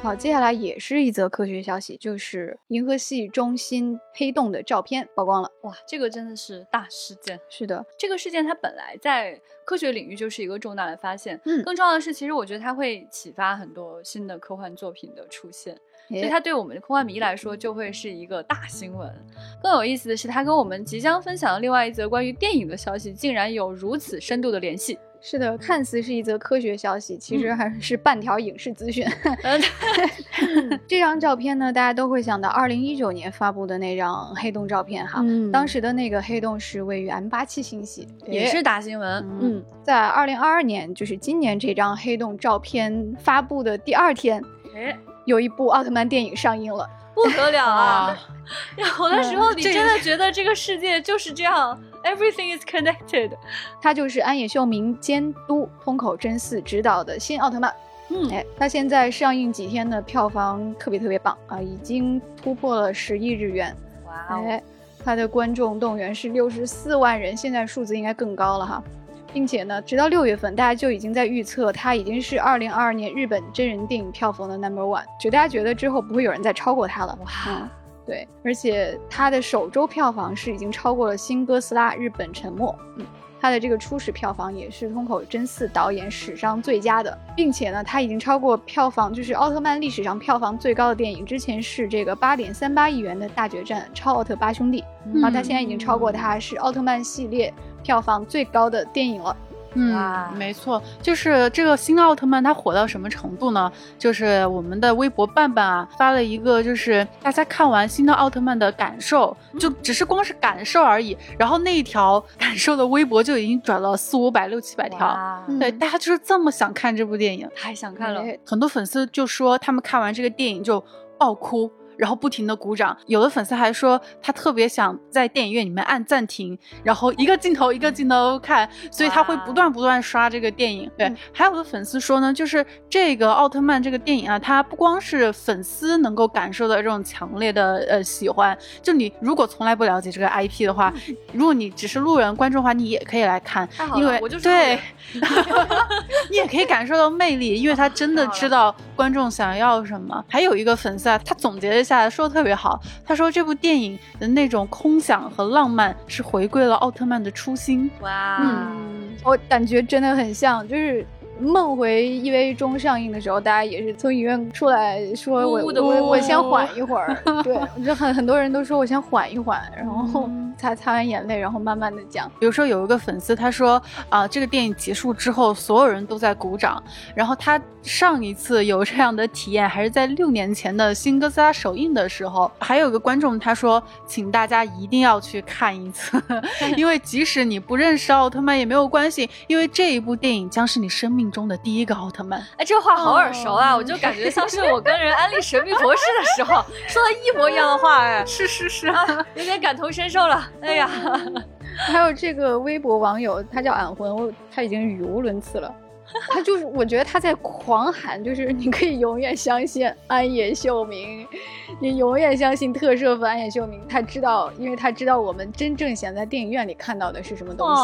[SPEAKER 2] 好，接下来也是一则科学消息，就是银河系中心黑洞的照片曝光了。
[SPEAKER 3] 哇，这个真的是大事件。
[SPEAKER 2] 是的，
[SPEAKER 3] 这个事件它本来在科学领域就是一个重大的发现。嗯，更重要的是，其实我觉得它会启发很多新的科幻作品的出现。所以它对我们科幻迷来说就会是一个大新闻。更有意思的是，它跟我们即将分享的另外一则关于电影的消息，竟然有如此深度的联系。
[SPEAKER 2] 是的，看似是一则科学消息，其实还是半条影视资讯。这张照片呢，大家都会想到二零一九年发布的那张黑洞照片哈。当时的那个黑洞是位于 M 八七星系，
[SPEAKER 3] 也是大新闻。
[SPEAKER 2] 嗯，在二零二二年，就是今年这张黑洞照片发布的第二天，哎。有一部奥特曼电影上映了，
[SPEAKER 3] 不得了啊！有的时候你真的觉得这个世界就是这样，everything is connected。
[SPEAKER 2] 它就是安野秀明监督、通口真嗣执导的新奥特曼。嗯，哎，它现在上映几天的票房特别特别棒啊，已经突破了十亿日元。哇哦！哎，他的观众动员是六十四万人，现在数字应该更高了哈。并且呢，直到六月份，大家就已经在预测它已经是二零二二年日本真人电影票房的 number one，就大家觉得之后不会有人再超过它了。哇，对，而且它的首周票房是已经超过了《新哥斯拉：日本沉默》，嗯，它的这个初始票房也是通口真嗣导演史上最佳的，并且呢，它已经超过票房就是奥特曼历史上票房最高的电影，之前是这个八点三八亿元的大决战超奥特八兄弟，然后它现在已经超过它是奥特曼系列。票房最高的电影了，
[SPEAKER 4] 嗯，没错，就是这个新奥特曼，它火到什么程度呢？就是我们的微博伴伴啊发了一个，就是大家看完新的奥特曼的感受，就只是光是感受而已。然后那一条感受的微博就已经转了四五百、六七百条，对，大家就是这么想看这部电影，
[SPEAKER 3] 太想看了。
[SPEAKER 4] 很多粉丝就说他们看完这个电影就爆哭。然后不停的鼓掌，有的粉丝还说他特别想在电影院里面按暂停，然后一个镜头一个镜头看，所以他会不断不断刷这个电影。对，还有的粉丝说呢，就是这个奥特曼这个电影啊，它不光是粉丝能够感受到这种强烈的呃喜欢，就你如果从来不了解这个 IP 的话，如果你只是路人观众的话，你也可以来看，因为我就对，你也可以感受到魅力，因为他真的 知道观众想要什么。还有一个粉丝啊，他总结了。下来说的特别好，他说这部电影的那种空想和浪漫是回归了奥特曼的初心。哇，
[SPEAKER 2] 嗯，我感觉真的很像，就是梦回 EVA 中上映的时候，大家也是从影院出来说，我我我先缓一会儿。对，就很很多人都说我先缓一缓，然后擦擦完眼泪，然后慢慢的讲。
[SPEAKER 4] 比如说有一个粉丝他说啊，这个电影结束之后，所有人都在鼓掌。然后他上一次有这样的体验还是在六年前的新哥斯拉首映的时候。还有个观众他说，请大家一定要去看一次，因为即使你不认识奥特曼也没有关系，因为这一部电影将是你生命中的第一个奥特曼。
[SPEAKER 3] 哎，这话好耳熟啊！我就感觉像是我跟人安利神秘博士的时候 说的一模一样的话。哎，
[SPEAKER 4] 是是是，
[SPEAKER 3] 有点感同身受了。哎呀，
[SPEAKER 2] 还有这个微博网友，他叫俺魂，我他已经语无伦次了。他就是，我觉得他在狂喊，就是你可以永远相信安野秀明，你永远相信特摄粉安野秀明。他知道，因为他知道我们真正想在电影院里看到的是什么东西。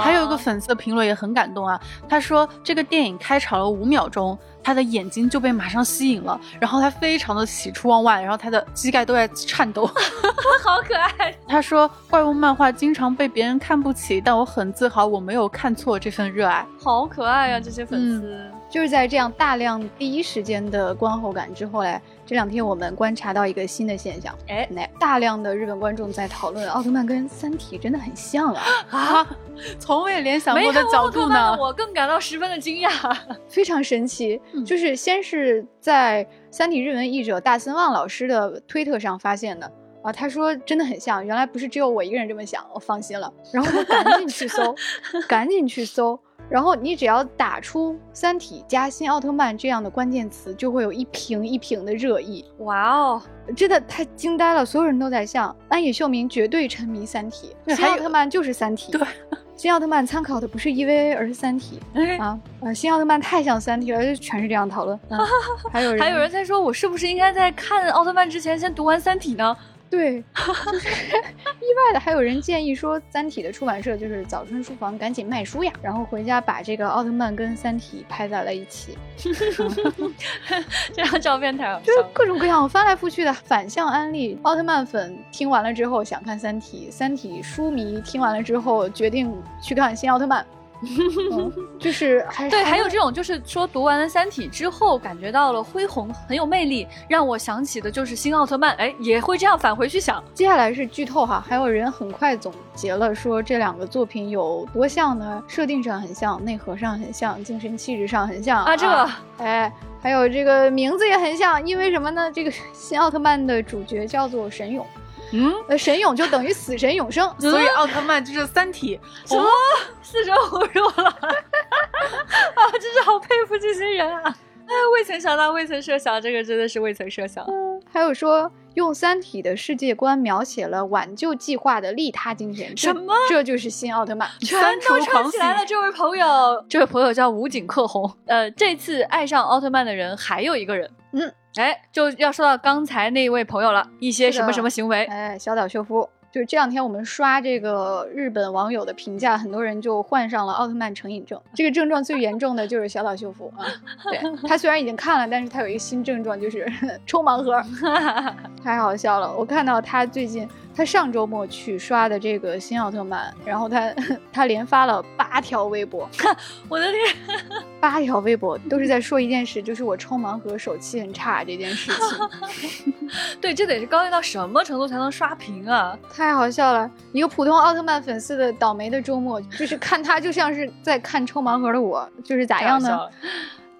[SPEAKER 4] 还有一个粉丝的评论也很感动啊，他说这个电影开场了五秒钟。他的眼睛就被马上吸引了，然后他非常的喜出望外，然后他的膝盖都在颤抖，
[SPEAKER 3] 好可爱。
[SPEAKER 4] 他说怪物漫画经常被别人看不起，但我很自豪我没有看错这份热爱，
[SPEAKER 3] 好可爱呀，这些粉丝。
[SPEAKER 2] 就是在这样大量第一时间的观后感之后嘞，这两天我们观察到一个新的现象，哎，那大量的日本观众在讨论奥特曼跟三体真的很像啊
[SPEAKER 4] 啊，从未联想过的角度呢，
[SPEAKER 3] 我更感到十分的惊讶，
[SPEAKER 2] 非常神奇。就是先是在三体日文译者大森望老师的推特上发现的啊，他说真的很像，原来不是只有我一个人这么想，我放心了，然后我赶紧去搜，赶紧去搜。然后你只要打出“三体”加“新奥特曼”这样的关键词，就会有一瓶一瓶的热议。
[SPEAKER 3] 哇哦，
[SPEAKER 2] 真的太惊呆了！所有人都在笑。安野秀明绝对沉迷《三体》，新奥特曼就是《三体》。
[SPEAKER 4] 对，
[SPEAKER 2] 新奥特曼参考的不是 EVA，而是《三体》。啊啊！新奥特曼太像《三体》了，就全是这样讨论。还有人
[SPEAKER 3] 还有人在说，我是不是应该在看奥特曼之前先读完《三体》呢？
[SPEAKER 2] 对，就是意外的，还有人建议说，《三体》的出版社就是早春书房，赶紧卖书呀，然后回家把这个奥特曼跟《三体》拍在了一起。
[SPEAKER 3] 这张照片太好笑，
[SPEAKER 2] 就是各种各样翻来覆去的反向安利。奥特曼粉听完了之后想看《三体》，《三体》书迷听完了之后决定去看《新奥特曼》。就是还
[SPEAKER 3] 对，还有这种，就是说读完了《三体》之后，感觉到了恢宏，很有魅力，让我想起的就是新奥特曼，哎，也会这样返回去想。
[SPEAKER 2] 接下来是剧透哈，还有人很快总结了说这两个作品有多像呢？设定上很像，内核上很像，精神气质上很像
[SPEAKER 3] 啊。这个，
[SPEAKER 2] 哎，还有这个名字也很像，因为什么呢？这个 新奥特曼的主角叫做神勇。嗯，呃，神勇就等于死神永生，
[SPEAKER 4] 所以奥特曼就是三体。
[SPEAKER 3] 什么？四舍五入了？啊，真是好佩服这些人啊！哎，未曾想到，未曾设想，这个真的是未曾设想。
[SPEAKER 2] 还有说用三体的世界观描写了挽救计划的利他精神，
[SPEAKER 3] 什么？
[SPEAKER 2] 这就是新奥特曼，
[SPEAKER 3] 全都唱起来了。这位朋友，这位朋友叫武井克宏。呃，这次爱上奥特曼的人还有一个人，嗯。哎，就要说到刚才那位朋友了，一些什么什么行为？
[SPEAKER 2] 哎，小岛秀夫，就是这两天我们刷这个日本网友的评价，很多人就患上了奥特曼成瘾症。这个症状最严重的就是小岛秀夫啊，对他虽然已经看了，但是他有一个新症状，就是 抽盲盒，太好笑了。我看到他最近。他上周末去刷的这个新奥特曼，然后他他连发了八条微博，
[SPEAKER 3] 我的天，
[SPEAKER 2] 八条微博都是在说一件事，就是我抽盲盒手气很差这件事情。
[SPEAKER 3] 对，这得是高兴到什么程度才能刷屏啊？
[SPEAKER 2] 太好笑了！一个普通奥特曼粉丝的倒霉的周末，就是看他就像是在看抽盲盒的我，就是咋样呢？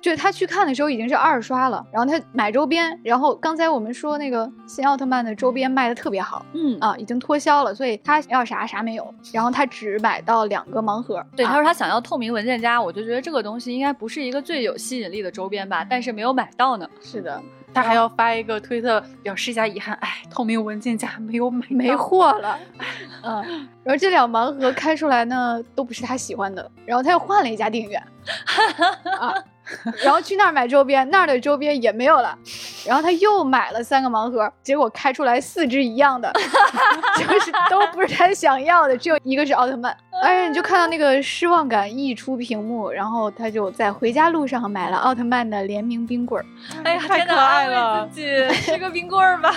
[SPEAKER 2] 就他去看的时候已经是二刷了，然后他买周边，然后刚才我们说那个新奥特曼的周边卖的特别好，嗯啊，已经脱销了，所以他要啥啥没有，然后他只买到两个盲盒。
[SPEAKER 3] 对，他说他想要透明文件夹，我就觉得这个东西应该不是一个最有吸引力的周边吧，但是没有买到呢。
[SPEAKER 2] 是的，
[SPEAKER 4] 他还要发一个推特表示一下遗憾，哎，透明文件夹没有买，
[SPEAKER 2] 没货了。嗯，然后这两盲盒开出来呢，都不是他喜欢的，然后他又换了一家电影院。啊。然后去那儿买周边，那儿的周边也没有了。然后他又买了三个盲盒，结果开出来四只一样的，就是都不是他想要的，只有一个是奥特曼。哎呀你就看到那个失望感溢出屏幕，然后他就在回家路上买了奥特曼的联名冰棍儿。
[SPEAKER 3] 哎呀，太可爱了！自己吃个冰棍儿吧。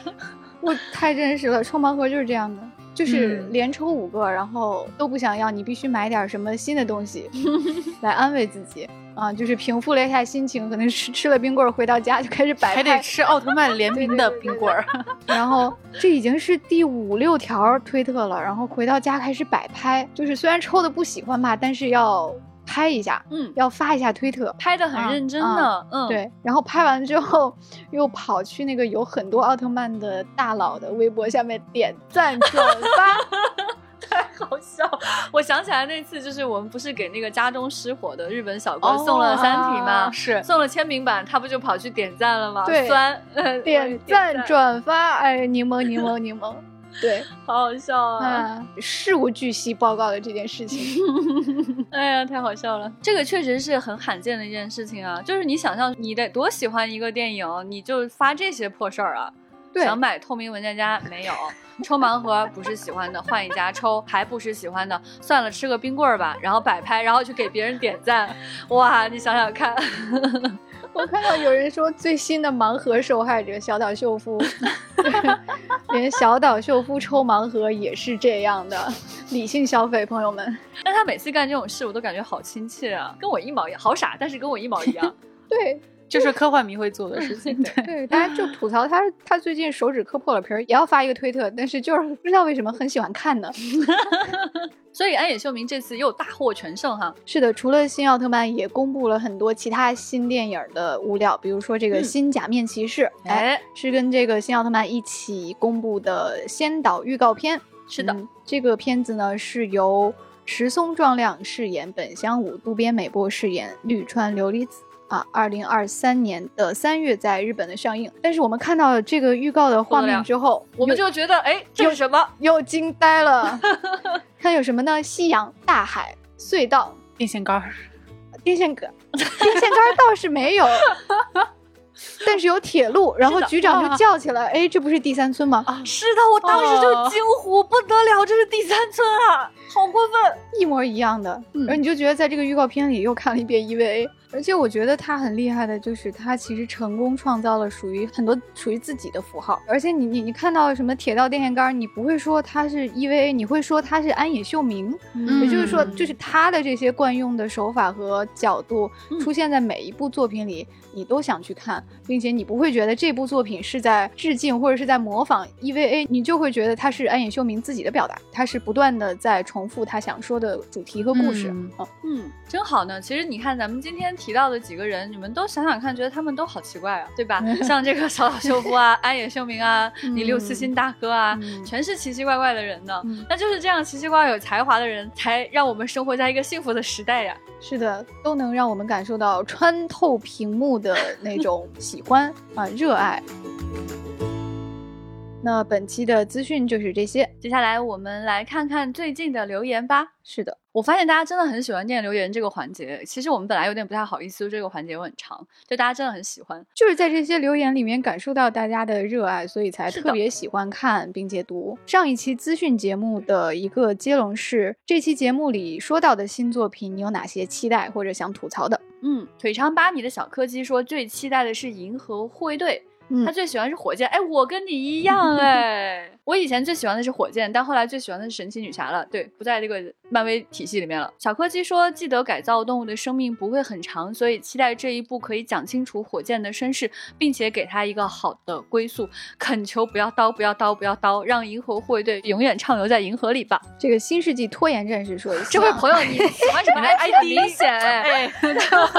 [SPEAKER 2] 我太真实了，抽盲盒就是这样的。就是连抽五个，然后都不想要，你必须买点什么新的东西 来安慰自己啊，就是平复了一下心情，可能是吃了冰棍回到家就开始摆，
[SPEAKER 4] 还得吃奥特曼联名的冰棍儿。
[SPEAKER 2] 然后这已经是第五六条推特了，然后回到家开始摆拍，就是虽然抽的不喜欢吧，但是要。拍一下，嗯，要发一下推特，
[SPEAKER 3] 拍的很认真的，嗯，
[SPEAKER 2] 对。然后拍完之后，又跑去那个有很多奥特曼的大佬的微博下面点赞转发，
[SPEAKER 3] 太好笑。我想起来那次，就是我们不是给那个家中失火的日本小哥送了《三体》吗？
[SPEAKER 2] 是
[SPEAKER 3] 送了签名版，他不就跑去点赞了吗？
[SPEAKER 2] 对，
[SPEAKER 3] 酸，
[SPEAKER 2] 点赞转发，哎，柠檬柠檬柠檬。对，
[SPEAKER 3] 好好笑啊！
[SPEAKER 2] 事无巨细报告了这件事情，
[SPEAKER 3] 哎呀，太好笑了。这个确实是很罕见的一件事情啊，就是你想象你得多喜欢一个电影，你就发这些破事儿啊。
[SPEAKER 2] 对，
[SPEAKER 3] 想买透明文件夹没有，抽盲盒不是喜欢的，换一家抽还不是喜欢的，算了，吃个冰棍儿吧，然后摆拍，然后去给别人点赞，哇，你想想看。
[SPEAKER 2] 我看到有人说最新的盲盒受害者小岛秀夫，连小岛秀夫抽盲盒也是这样的理性消费，朋友们。
[SPEAKER 3] 但他每次干这种事，我都感觉好亲切啊，跟我一毛一样，好傻，但是跟我一毛一样。
[SPEAKER 2] 对。
[SPEAKER 4] 就是科幻迷会做的事情，
[SPEAKER 2] 对，大家就吐槽他，他最近手指磕破了皮儿，也要发一个推特，但是就是不知道为什么很喜欢看呢。
[SPEAKER 3] 所以安野秀明这次又大获全胜哈。
[SPEAKER 2] 是的，除了新奥特曼，也公布了很多其他新电影的物料，比如说这个新假面骑士，哎，是跟这个新奥特曼一起公布的先导预告片。
[SPEAKER 3] 是的，
[SPEAKER 2] 这个片子呢是由石松壮亮饰演本乡武，渡边美波饰演绿川琉璃子。啊，二零二三年的三月在日本的上映，但是我们看到了这个预告的画面之后，
[SPEAKER 3] 我们就觉得，哎，这是什么？
[SPEAKER 2] 又惊呆了。看有什么呢？夕阳、大海、隧道、
[SPEAKER 4] 电线杆儿、
[SPEAKER 2] 电线杆、电线杆倒是没有，但是有铁路。然后局长就叫起来，哎，这不是第三村吗？
[SPEAKER 3] 啊，是的，我当时就惊呼，不得了，这是第三村啊，好过分，
[SPEAKER 2] 一模一样的。然后你就觉得在这个预告片里又看了一遍 EVA。而且我觉得他很厉害的，就是他其实成功创造了属于很多属于自己的符号。而且你你你看到什么铁道电线杆，你不会说他是 EVA，你会说他是安野秀明。也就是说，就是他的这些惯用的手法和角度出现在每一部作品里，你都想去看，并且你不会觉得这部作品是在致敬或者是在模仿 EVA，你就会觉得它是安野秀明自己的表达，他是不断的在重复他想说的主题和故事。
[SPEAKER 3] 嗯，真好呢。其实你看咱们今天。提到的几个人，你们都想想看，觉得他们都好奇怪啊，对吧？像这个小岛秀夫啊、安野秀明啊、你六四新大哥啊，全是奇奇怪怪的人呢。那就是这样奇奇怪怪、有才华的人，才让我们生活在一个幸福的时代呀。
[SPEAKER 2] 是的，都能让我们感受到穿透屏幕的的那种喜欢啊、热爱。那本期的资讯就是这些，
[SPEAKER 3] 接下来我们来看看最近的留言吧。
[SPEAKER 2] 是的，
[SPEAKER 3] 我发现大家真的很喜欢念留言这个环节。其实我们本来有点不太好意思，这个环节很长，就大家真的很喜欢，
[SPEAKER 2] 就是在这些留言里面感受到大家的热爱，所以才特别喜欢看并且读。上一期资讯节目的一个接龙是，这期节目里说到的新作品，你有哪些期待或者想吐槽的？
[SPEAKER 3] 嗯，腿长八米的小柯基说最期待的是银河护卫队。他最喜欢是火箭，哎，我跟你一样，哎，我以前最喜欢的是火箭，但后来最喜欢的是神奇女侠了，对，不在这个漫威体系里面了。小柯基说，记得改造动物的生命不会很长，所以期待这一部可以讲清楚火箭的身世，并且给他一个好的归宿。恳求不要刀，不要刀，不要刀，让银河护卫队永远畅游在银河里吧。
[SPEAKER 2] 这个新世纪拖延战士说一下，
[SPEAKER 3] 这位朋友，你喜欢什么 ID？明显 哎，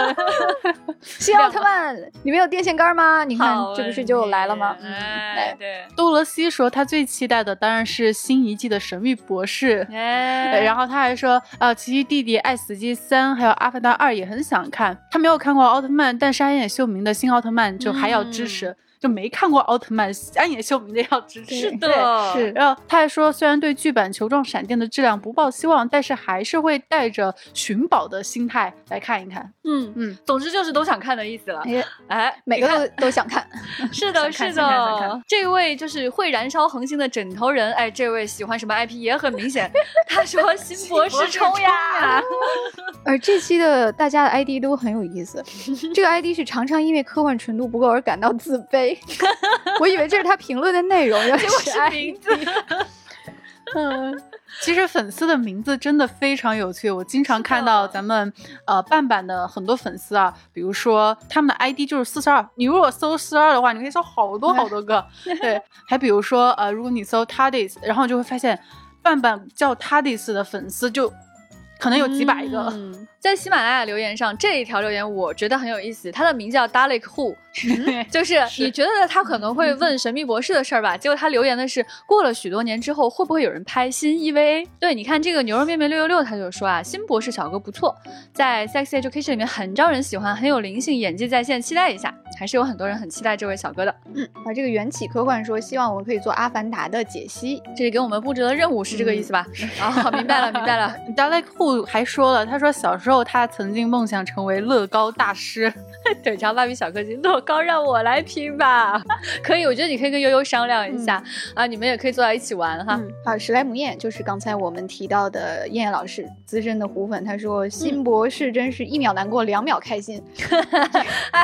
[SPEAKER 2] 新奥特曼，你没有电线杆吗？你看，这不是。就来了吗？
[SPEAKER 3] 哎，对，
[SPEAKER 4] 杜罗西说他最期待的当然是新一季的神秘博士。哎，然后他还说，呃，奇奇弟弟、爱死机三还有阿凡达二也很想看。他没有看过奥特曼，但是安野秀明的新奥特曼就还要支持。就没看过奥特曼，安野秀明的要支持。
[SPEAKER 3] 是的，
[SPEAKER 2] 是。
[SPEAKER 4] 然后他还说，虽然对剧版球状闪电的质量不抱希望，但是还是会带着寻宝的心态来看一看。
[SPEAKER 3] 嗯嗯，总之就是都想看的意思了。哎，
[SPEAKER 2] 每个都都想看。
[SPEAKER 3] 是的，是的。这位就是会燃烧恒星的枕头人，哎，这位喜欢什么 IP 也很明显。他说新博士冲呀。
[SPEAKER 2] 而这期的大家的 ID 都很有意思。这个 ID 是常常因为科幻纯度不够而感到自卑。我以为这是他评论的内容，
[SPEAKER 3] 结果是名字。
[SPEAKER 4] 嗯，其实粉丝的名字真的非常有趣，我经常看到咱们呃半版的很多粉丝啊，比如说他们的 ID 就是四十二，你如果搜四十二的话，你可以搜好多好多个。对，还比如说呃，如果你搜 Tadis，然后就会发现半版叫 Tadis 的粉丝就。可能有几百个，
[SPEAKER 3] 在喜马拉雅留言上这一条留言我觉得很有意思，他的名叫 Dalek Who，就 是你觉得他可能会问神秘博士的事儿吧？结果他留言的是过了许多年之后会不会有人拍新 EVA？对，你看这个牛肉面面六六六他就说啊，新博士小哥不错，在 Sex Education 里面很招人喜欢，很有灵性，演技在线，期待一下，还是有很多人很期待这位小哥的。
[SPEAKER 2] 嗯，啊，这个缘起科幻说希望我们可以做阿凡达的解析，
[SPEAKER 3] 这里给我们布置的任务是这个意思吧？啊，明白了，明白了。
[SPEAKER 4] Dalek Who。还说了，他说小时候他曾经梦想成为乐高大师。
[SPEAKER 3] 对，长蜡笔小哥金乐高让我来拼吧，可以，我觉得你可以跟悠悠商量一下啊，你们也可以坐在一起玩哈。
[SPEAKER 2] 啊，史莱姆燕就是刚才我们提到的燕燕老师，资深的虎粉，他说新博士真是一秒难过两秒开心，
[SPEAKER 3] 哎，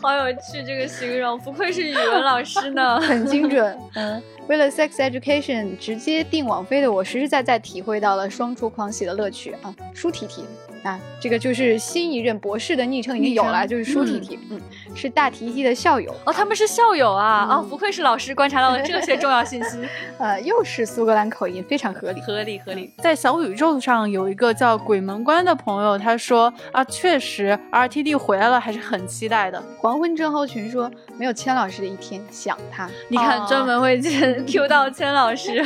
[SPEAKER 3] 好有趣这个形容，不愧是语文老师呢，
[SPEAKER 2] 很精准，嗯。为了 Sex Education 直接订网飞的我，实实在在体会到了双出狂喜的乐趣啊！舒提提。啊，这个就是新一任博士的昵称已经有了，就是舒提提，嗯，是大提提的校友
[SPEAKER 3] 哦，他们是校友啊，啊，不愧是老师观察到了这些重要信息，
[SPEAKER 2] 呃，又是苏格兰口音，非常合理，
[SPEAKER 3] 合理，合理。
[SPEAKER 4] 在小宇宙上有一个叫鬼门关的朋友，他说啊，确实 RTD 回来了，还是很期待的。
[SPEAKER 2] 黄昏症候群说没有千老师的一天，想他。
[SPEAKER 3] 你看，专门会 Q 到千老师。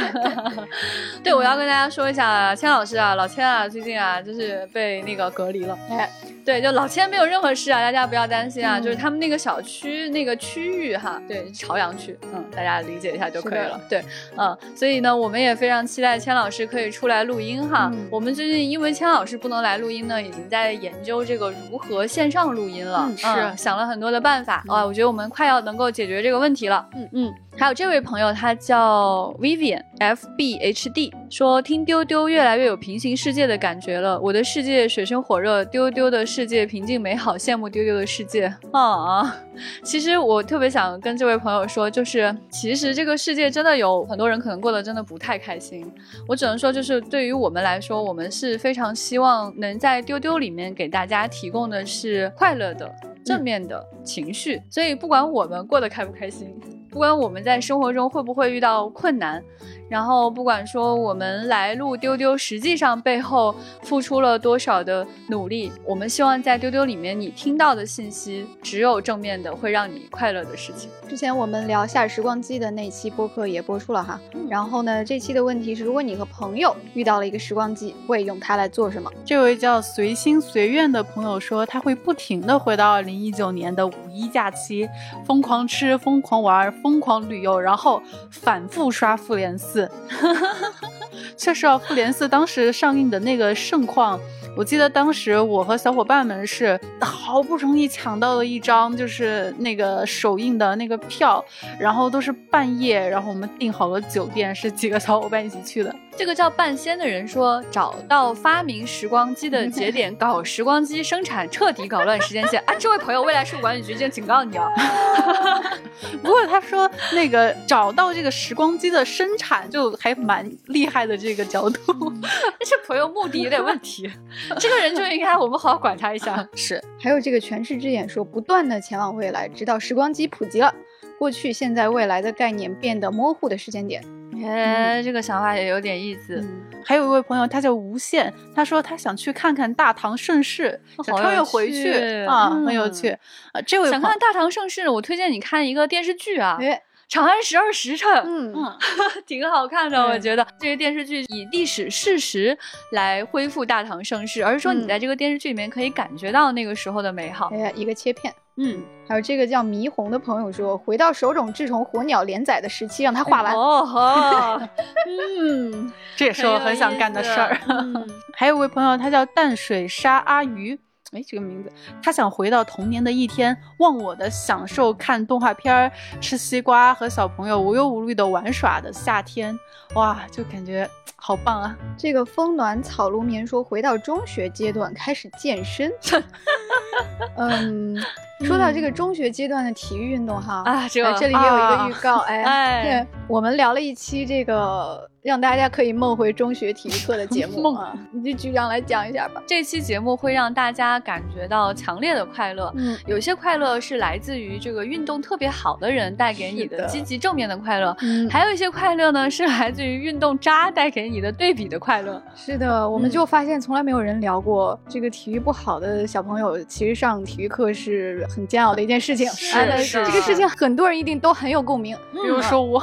[SPEAKER 3] 对，我要跟大家说一下，千老师啊，老千啊，最近啊，就是被。那个隔离了，哎，对，就老千没有任何事啊，大家不要担心啊，就是他们那个小区那个区域哈，对，朝阳区，嗯，大家理解一下就可以了，对，嗯，所以呢，我们也非常期待千老师可以出来录音哈，我们最近因为千老师不能来录音呢，已经在研究这个如何线上录音了，
[SPEAKER 4] 是
[SPEAKER 3] 想了很多的办法啊，我觉得我们快要能够解决这个问题了，嗯嗯。还有这位朋友，他叫 Vivian F B H D，说听丢丢越来越有平行世界的感觉了。我的世界水深火热，丢丢的世界平静美好，羡慕丢丢的世界啊！其实我特别想跟这位朋友说，就是其实这个世界真的有很多人可能过得真的不太开心。我只能说，就是对于我们来说，我们是非常希望能在丢丢里面给大家提供的是快乐的、正面的情绪。所以不管我们过得开不开心。不管我们在生活中会不会遇到困难。然后不管说我们来路丢丢，实际上背后付出了多少的努力，我们希望在丢丢里面你听到的信息只有正面的，会让你快乐的事情。
[SPEAKER 2] 之前我们聊下时光机的那期播客也播出了哈，然后呢，这期的问题是，如果你和朋友遇到了一个时光机，会用它来做什么？
[SPEAKER 4] 这位叫随心随愿的朋友说，他会不停的回到二零一九年的五一假期，疯狂吃，疯狂玩，疯狂旅游，然后反复刷复联四。确实啊，复联四当时上映的那个盛况，我记得当时我和小伙伴们是好不容易抢到了一张，就是那个首映的那个票，然后都是半夜，然后我们订好了酒店，是几个小伙伴一起去的。
[SPEAKER 3] 这个叫半仙的人说，找到发明时光机的节点，搞时光机生产，彻底搞乱时间线啊！这位朋友，未来事务管理局已经警告你了。
[SPEAKER 4] 不过他说那个找到这个时光机的生产，就还蛮厉害的。这个角度，
[SPEAKER 3] 这朋友目的有点问题。这个人就应该我们好好管他一下。
[SPEAKER 4] 是，
[SPEAKER 2] 还有这个诠释之眼说，不断的前往未来，直到时光机普及了，过去、现在、未来的概念变得模糊的时间点。
[SPEAKER 3] 哎，这个想法也有点意思。
[SPEAKER 4] 还有一位朋友，他叫无限，他说他想去看看大唐盛世，想穿越回去啊，很有趣啊。这位
[SPEAKER 3] 想看大唐盛世，我推荐你看一个电视剧啊，《长安十二时辰》，嗯嗯，挺好看的，我觉得这个电视剧以历史事实来恢复大唐盛世，而是说你在这个电视剧里面可以感觉到那个时候的美好。
[SPEAKER 2] 哎，一个切片。嗯，还有这个叫霓虹的朋友说，回到手冢治虫火鸟连载的时期，让他画完。
[SPEAKER 3] 哦，嗯，
[SPEAKER 4] 这也是我很想干的事儿。还有位朋友，他叫淡水沙阿鱼，哎，这个名字，他想回到童年的一天，忘我的享受看动画片、吃西瓜和小朋友无忧无虑的玩耍的夏天，哇，就感觉 好棒啊！
[SPEAKER 2] 这个风暖草如棉说，回到中学阶段开始健身。嗯。说到这个中学阶段的体育运动哈，
[SPEAKER 3] 啊，这个
[SPEAKER 2] 这里也有一个预告，
[SPEAKER 3] 哎，
[SPEAKER 2] 对，我们聊了一期这个。让大家可以梦回中学体育课的节目啊，你就局长来讲一下吧。
[SPEAKER 3] 这期节目会让大家感觉到强烈的快乐，嗯，有些快乐是来自于这个运动特别好的人带给你的积极正面的快乐，嗯，还有一些快乐呢是来自于运动渣带给你的对比的快乐。
[SPEAKER 2] 是的，我们就发现从来没有人聊过这个体育不好的小朋友，其实上体育课是很煎熬的一件事情。
[SPEAKER 3] 是
[SPEAKER 2] 是，这个事情很多人一定都很有共鸣，
[SPEAKER 4] 比如说我。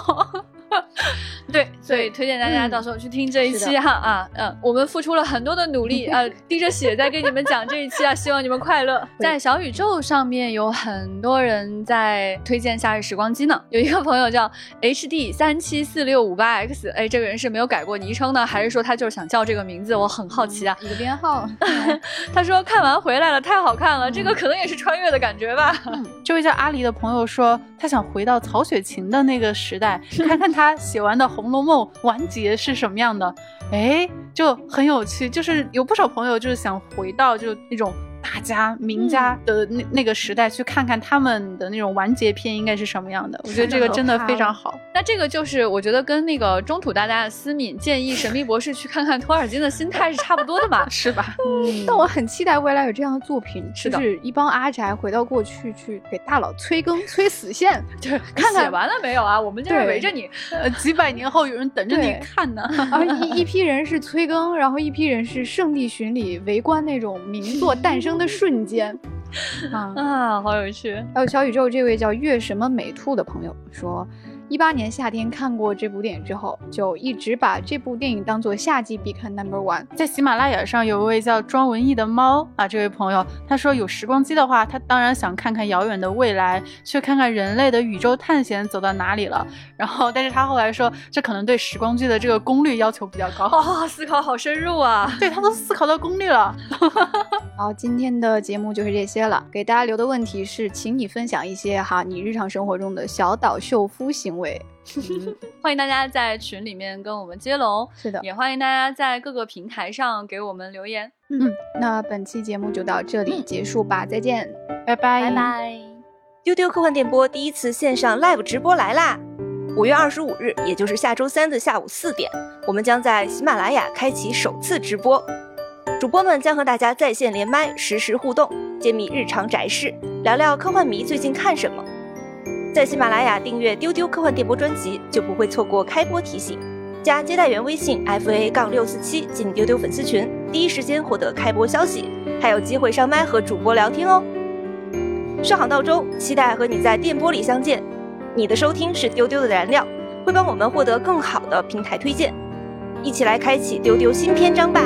[SPEAKER 3] 对，所以推荐大家到时候去听这一期哈啊，嗯，我们付出了很多的努力，呃，滴着血在跟你们讲这一期啊，希望你们快乐。在小宇宙上面有很多人在推荐《夏日时光机》呢，有一个朋友叫 H D 三七四六五八 X，哎，这个人是没有改过昵称呢，还是说他就是想叫这个名字？我很好奇啊，
[SPEAKER 2] 一个编号。
[SPEAKER 3] 他说看完回来了，太好看了，这个可能也是穿越的感觉吧。
[SPEAKER 4] 这位叫阿狸的朋友说，他想回到曹雪芹的那个时代，看看他写完的《红楼梦》完结是什么样的，哎，就很有趣。就是有不少朋友就是想回到就那种。大家名家的那那个时代，去看看他们的那种完结篇应该是什么样的？我觉得这个真的非常好。
[SPEAKER 3] 那这个就是我觉得跟那个中土大家的思敏建议神秘博士去看看托尔金的心态是差不多的吧？
[SPEAKER 4] 是吧？
[SPEAKER 2] 嗯。但我很期待未来有这样的作品，就是一帮阿宅回到过去去给大佬催更、催死线，
[SPEAKER 3] 就是看写完了没有啊？我们就是围着你，
[SPEAKER 4] 呃，几百年后有人等着你看呢。
[SPEAKER 2] 而，一一批人是催更，然后一批人是圣地巡礼、围观那种名作诞生。的瞬间，
[SPEAKER 3] 啊啊，好有趣！
[SPEAKER 2] 还有小宇宙这位叫月什么美兔的朋友说。一八年夏天看过这部电影之后，就一直把这部电影当做夏季必看 number one。
[SPEAKER 4] 在喜马拉雅上有一位叫庄文艺的猫啊，这位朋友他说有时光机的话，他当然想看看遥远的未来，去看看人类的宇宙探险走到哪里了。然后，但是他后来说，这可能对时光机的这个功率要求比较高。
[SPEAKER 3] 哦，思考好深入啊！
[SPEAKER 4] 对他都思考到功率了。
[SPEAKER 2] 好，今天的节目就是这些了。给大家留的问题是，请你分享一些哈你日常生活中的小岛秀夫行。位，
[SPEAKER 3] 欢迎大家在群里面跟我们接龙，
[SPEAKER 2] 是的，
[SPEAKER 3] 也欢迎大家在各个平台上给我们留言。
[SPEAKER 2] 嗯，那本期节目就到这里结束吧，再见，
[SPEAKER 4] 拜拜
[SPEAKER 3] 拜拜。
[SPEAKER 1] 丢丢科幻电波第一次线上 live 直播来啦！五月二十五日，也就是下周三的下午四点，我们将在喜马拉雅开启首次直播，主播们将和大家在线连麦，实时互动，揭秘日常宅事，聊聊科幻迷最近看什么。在喜马拉雅订阅丢丢科幻电波专辑，就不会错过开播提醒。加接待员微信 f a 杠六四七进丢丢粉丝群，第一时间获得开播消息，还有机会上麦和主播聊天哦。上好闹钟，期待和你在电波里相见。你的收听是丢丢的燃料，会帮我们获得更好的平台推荐。一起来开启丢丢新篇章吧！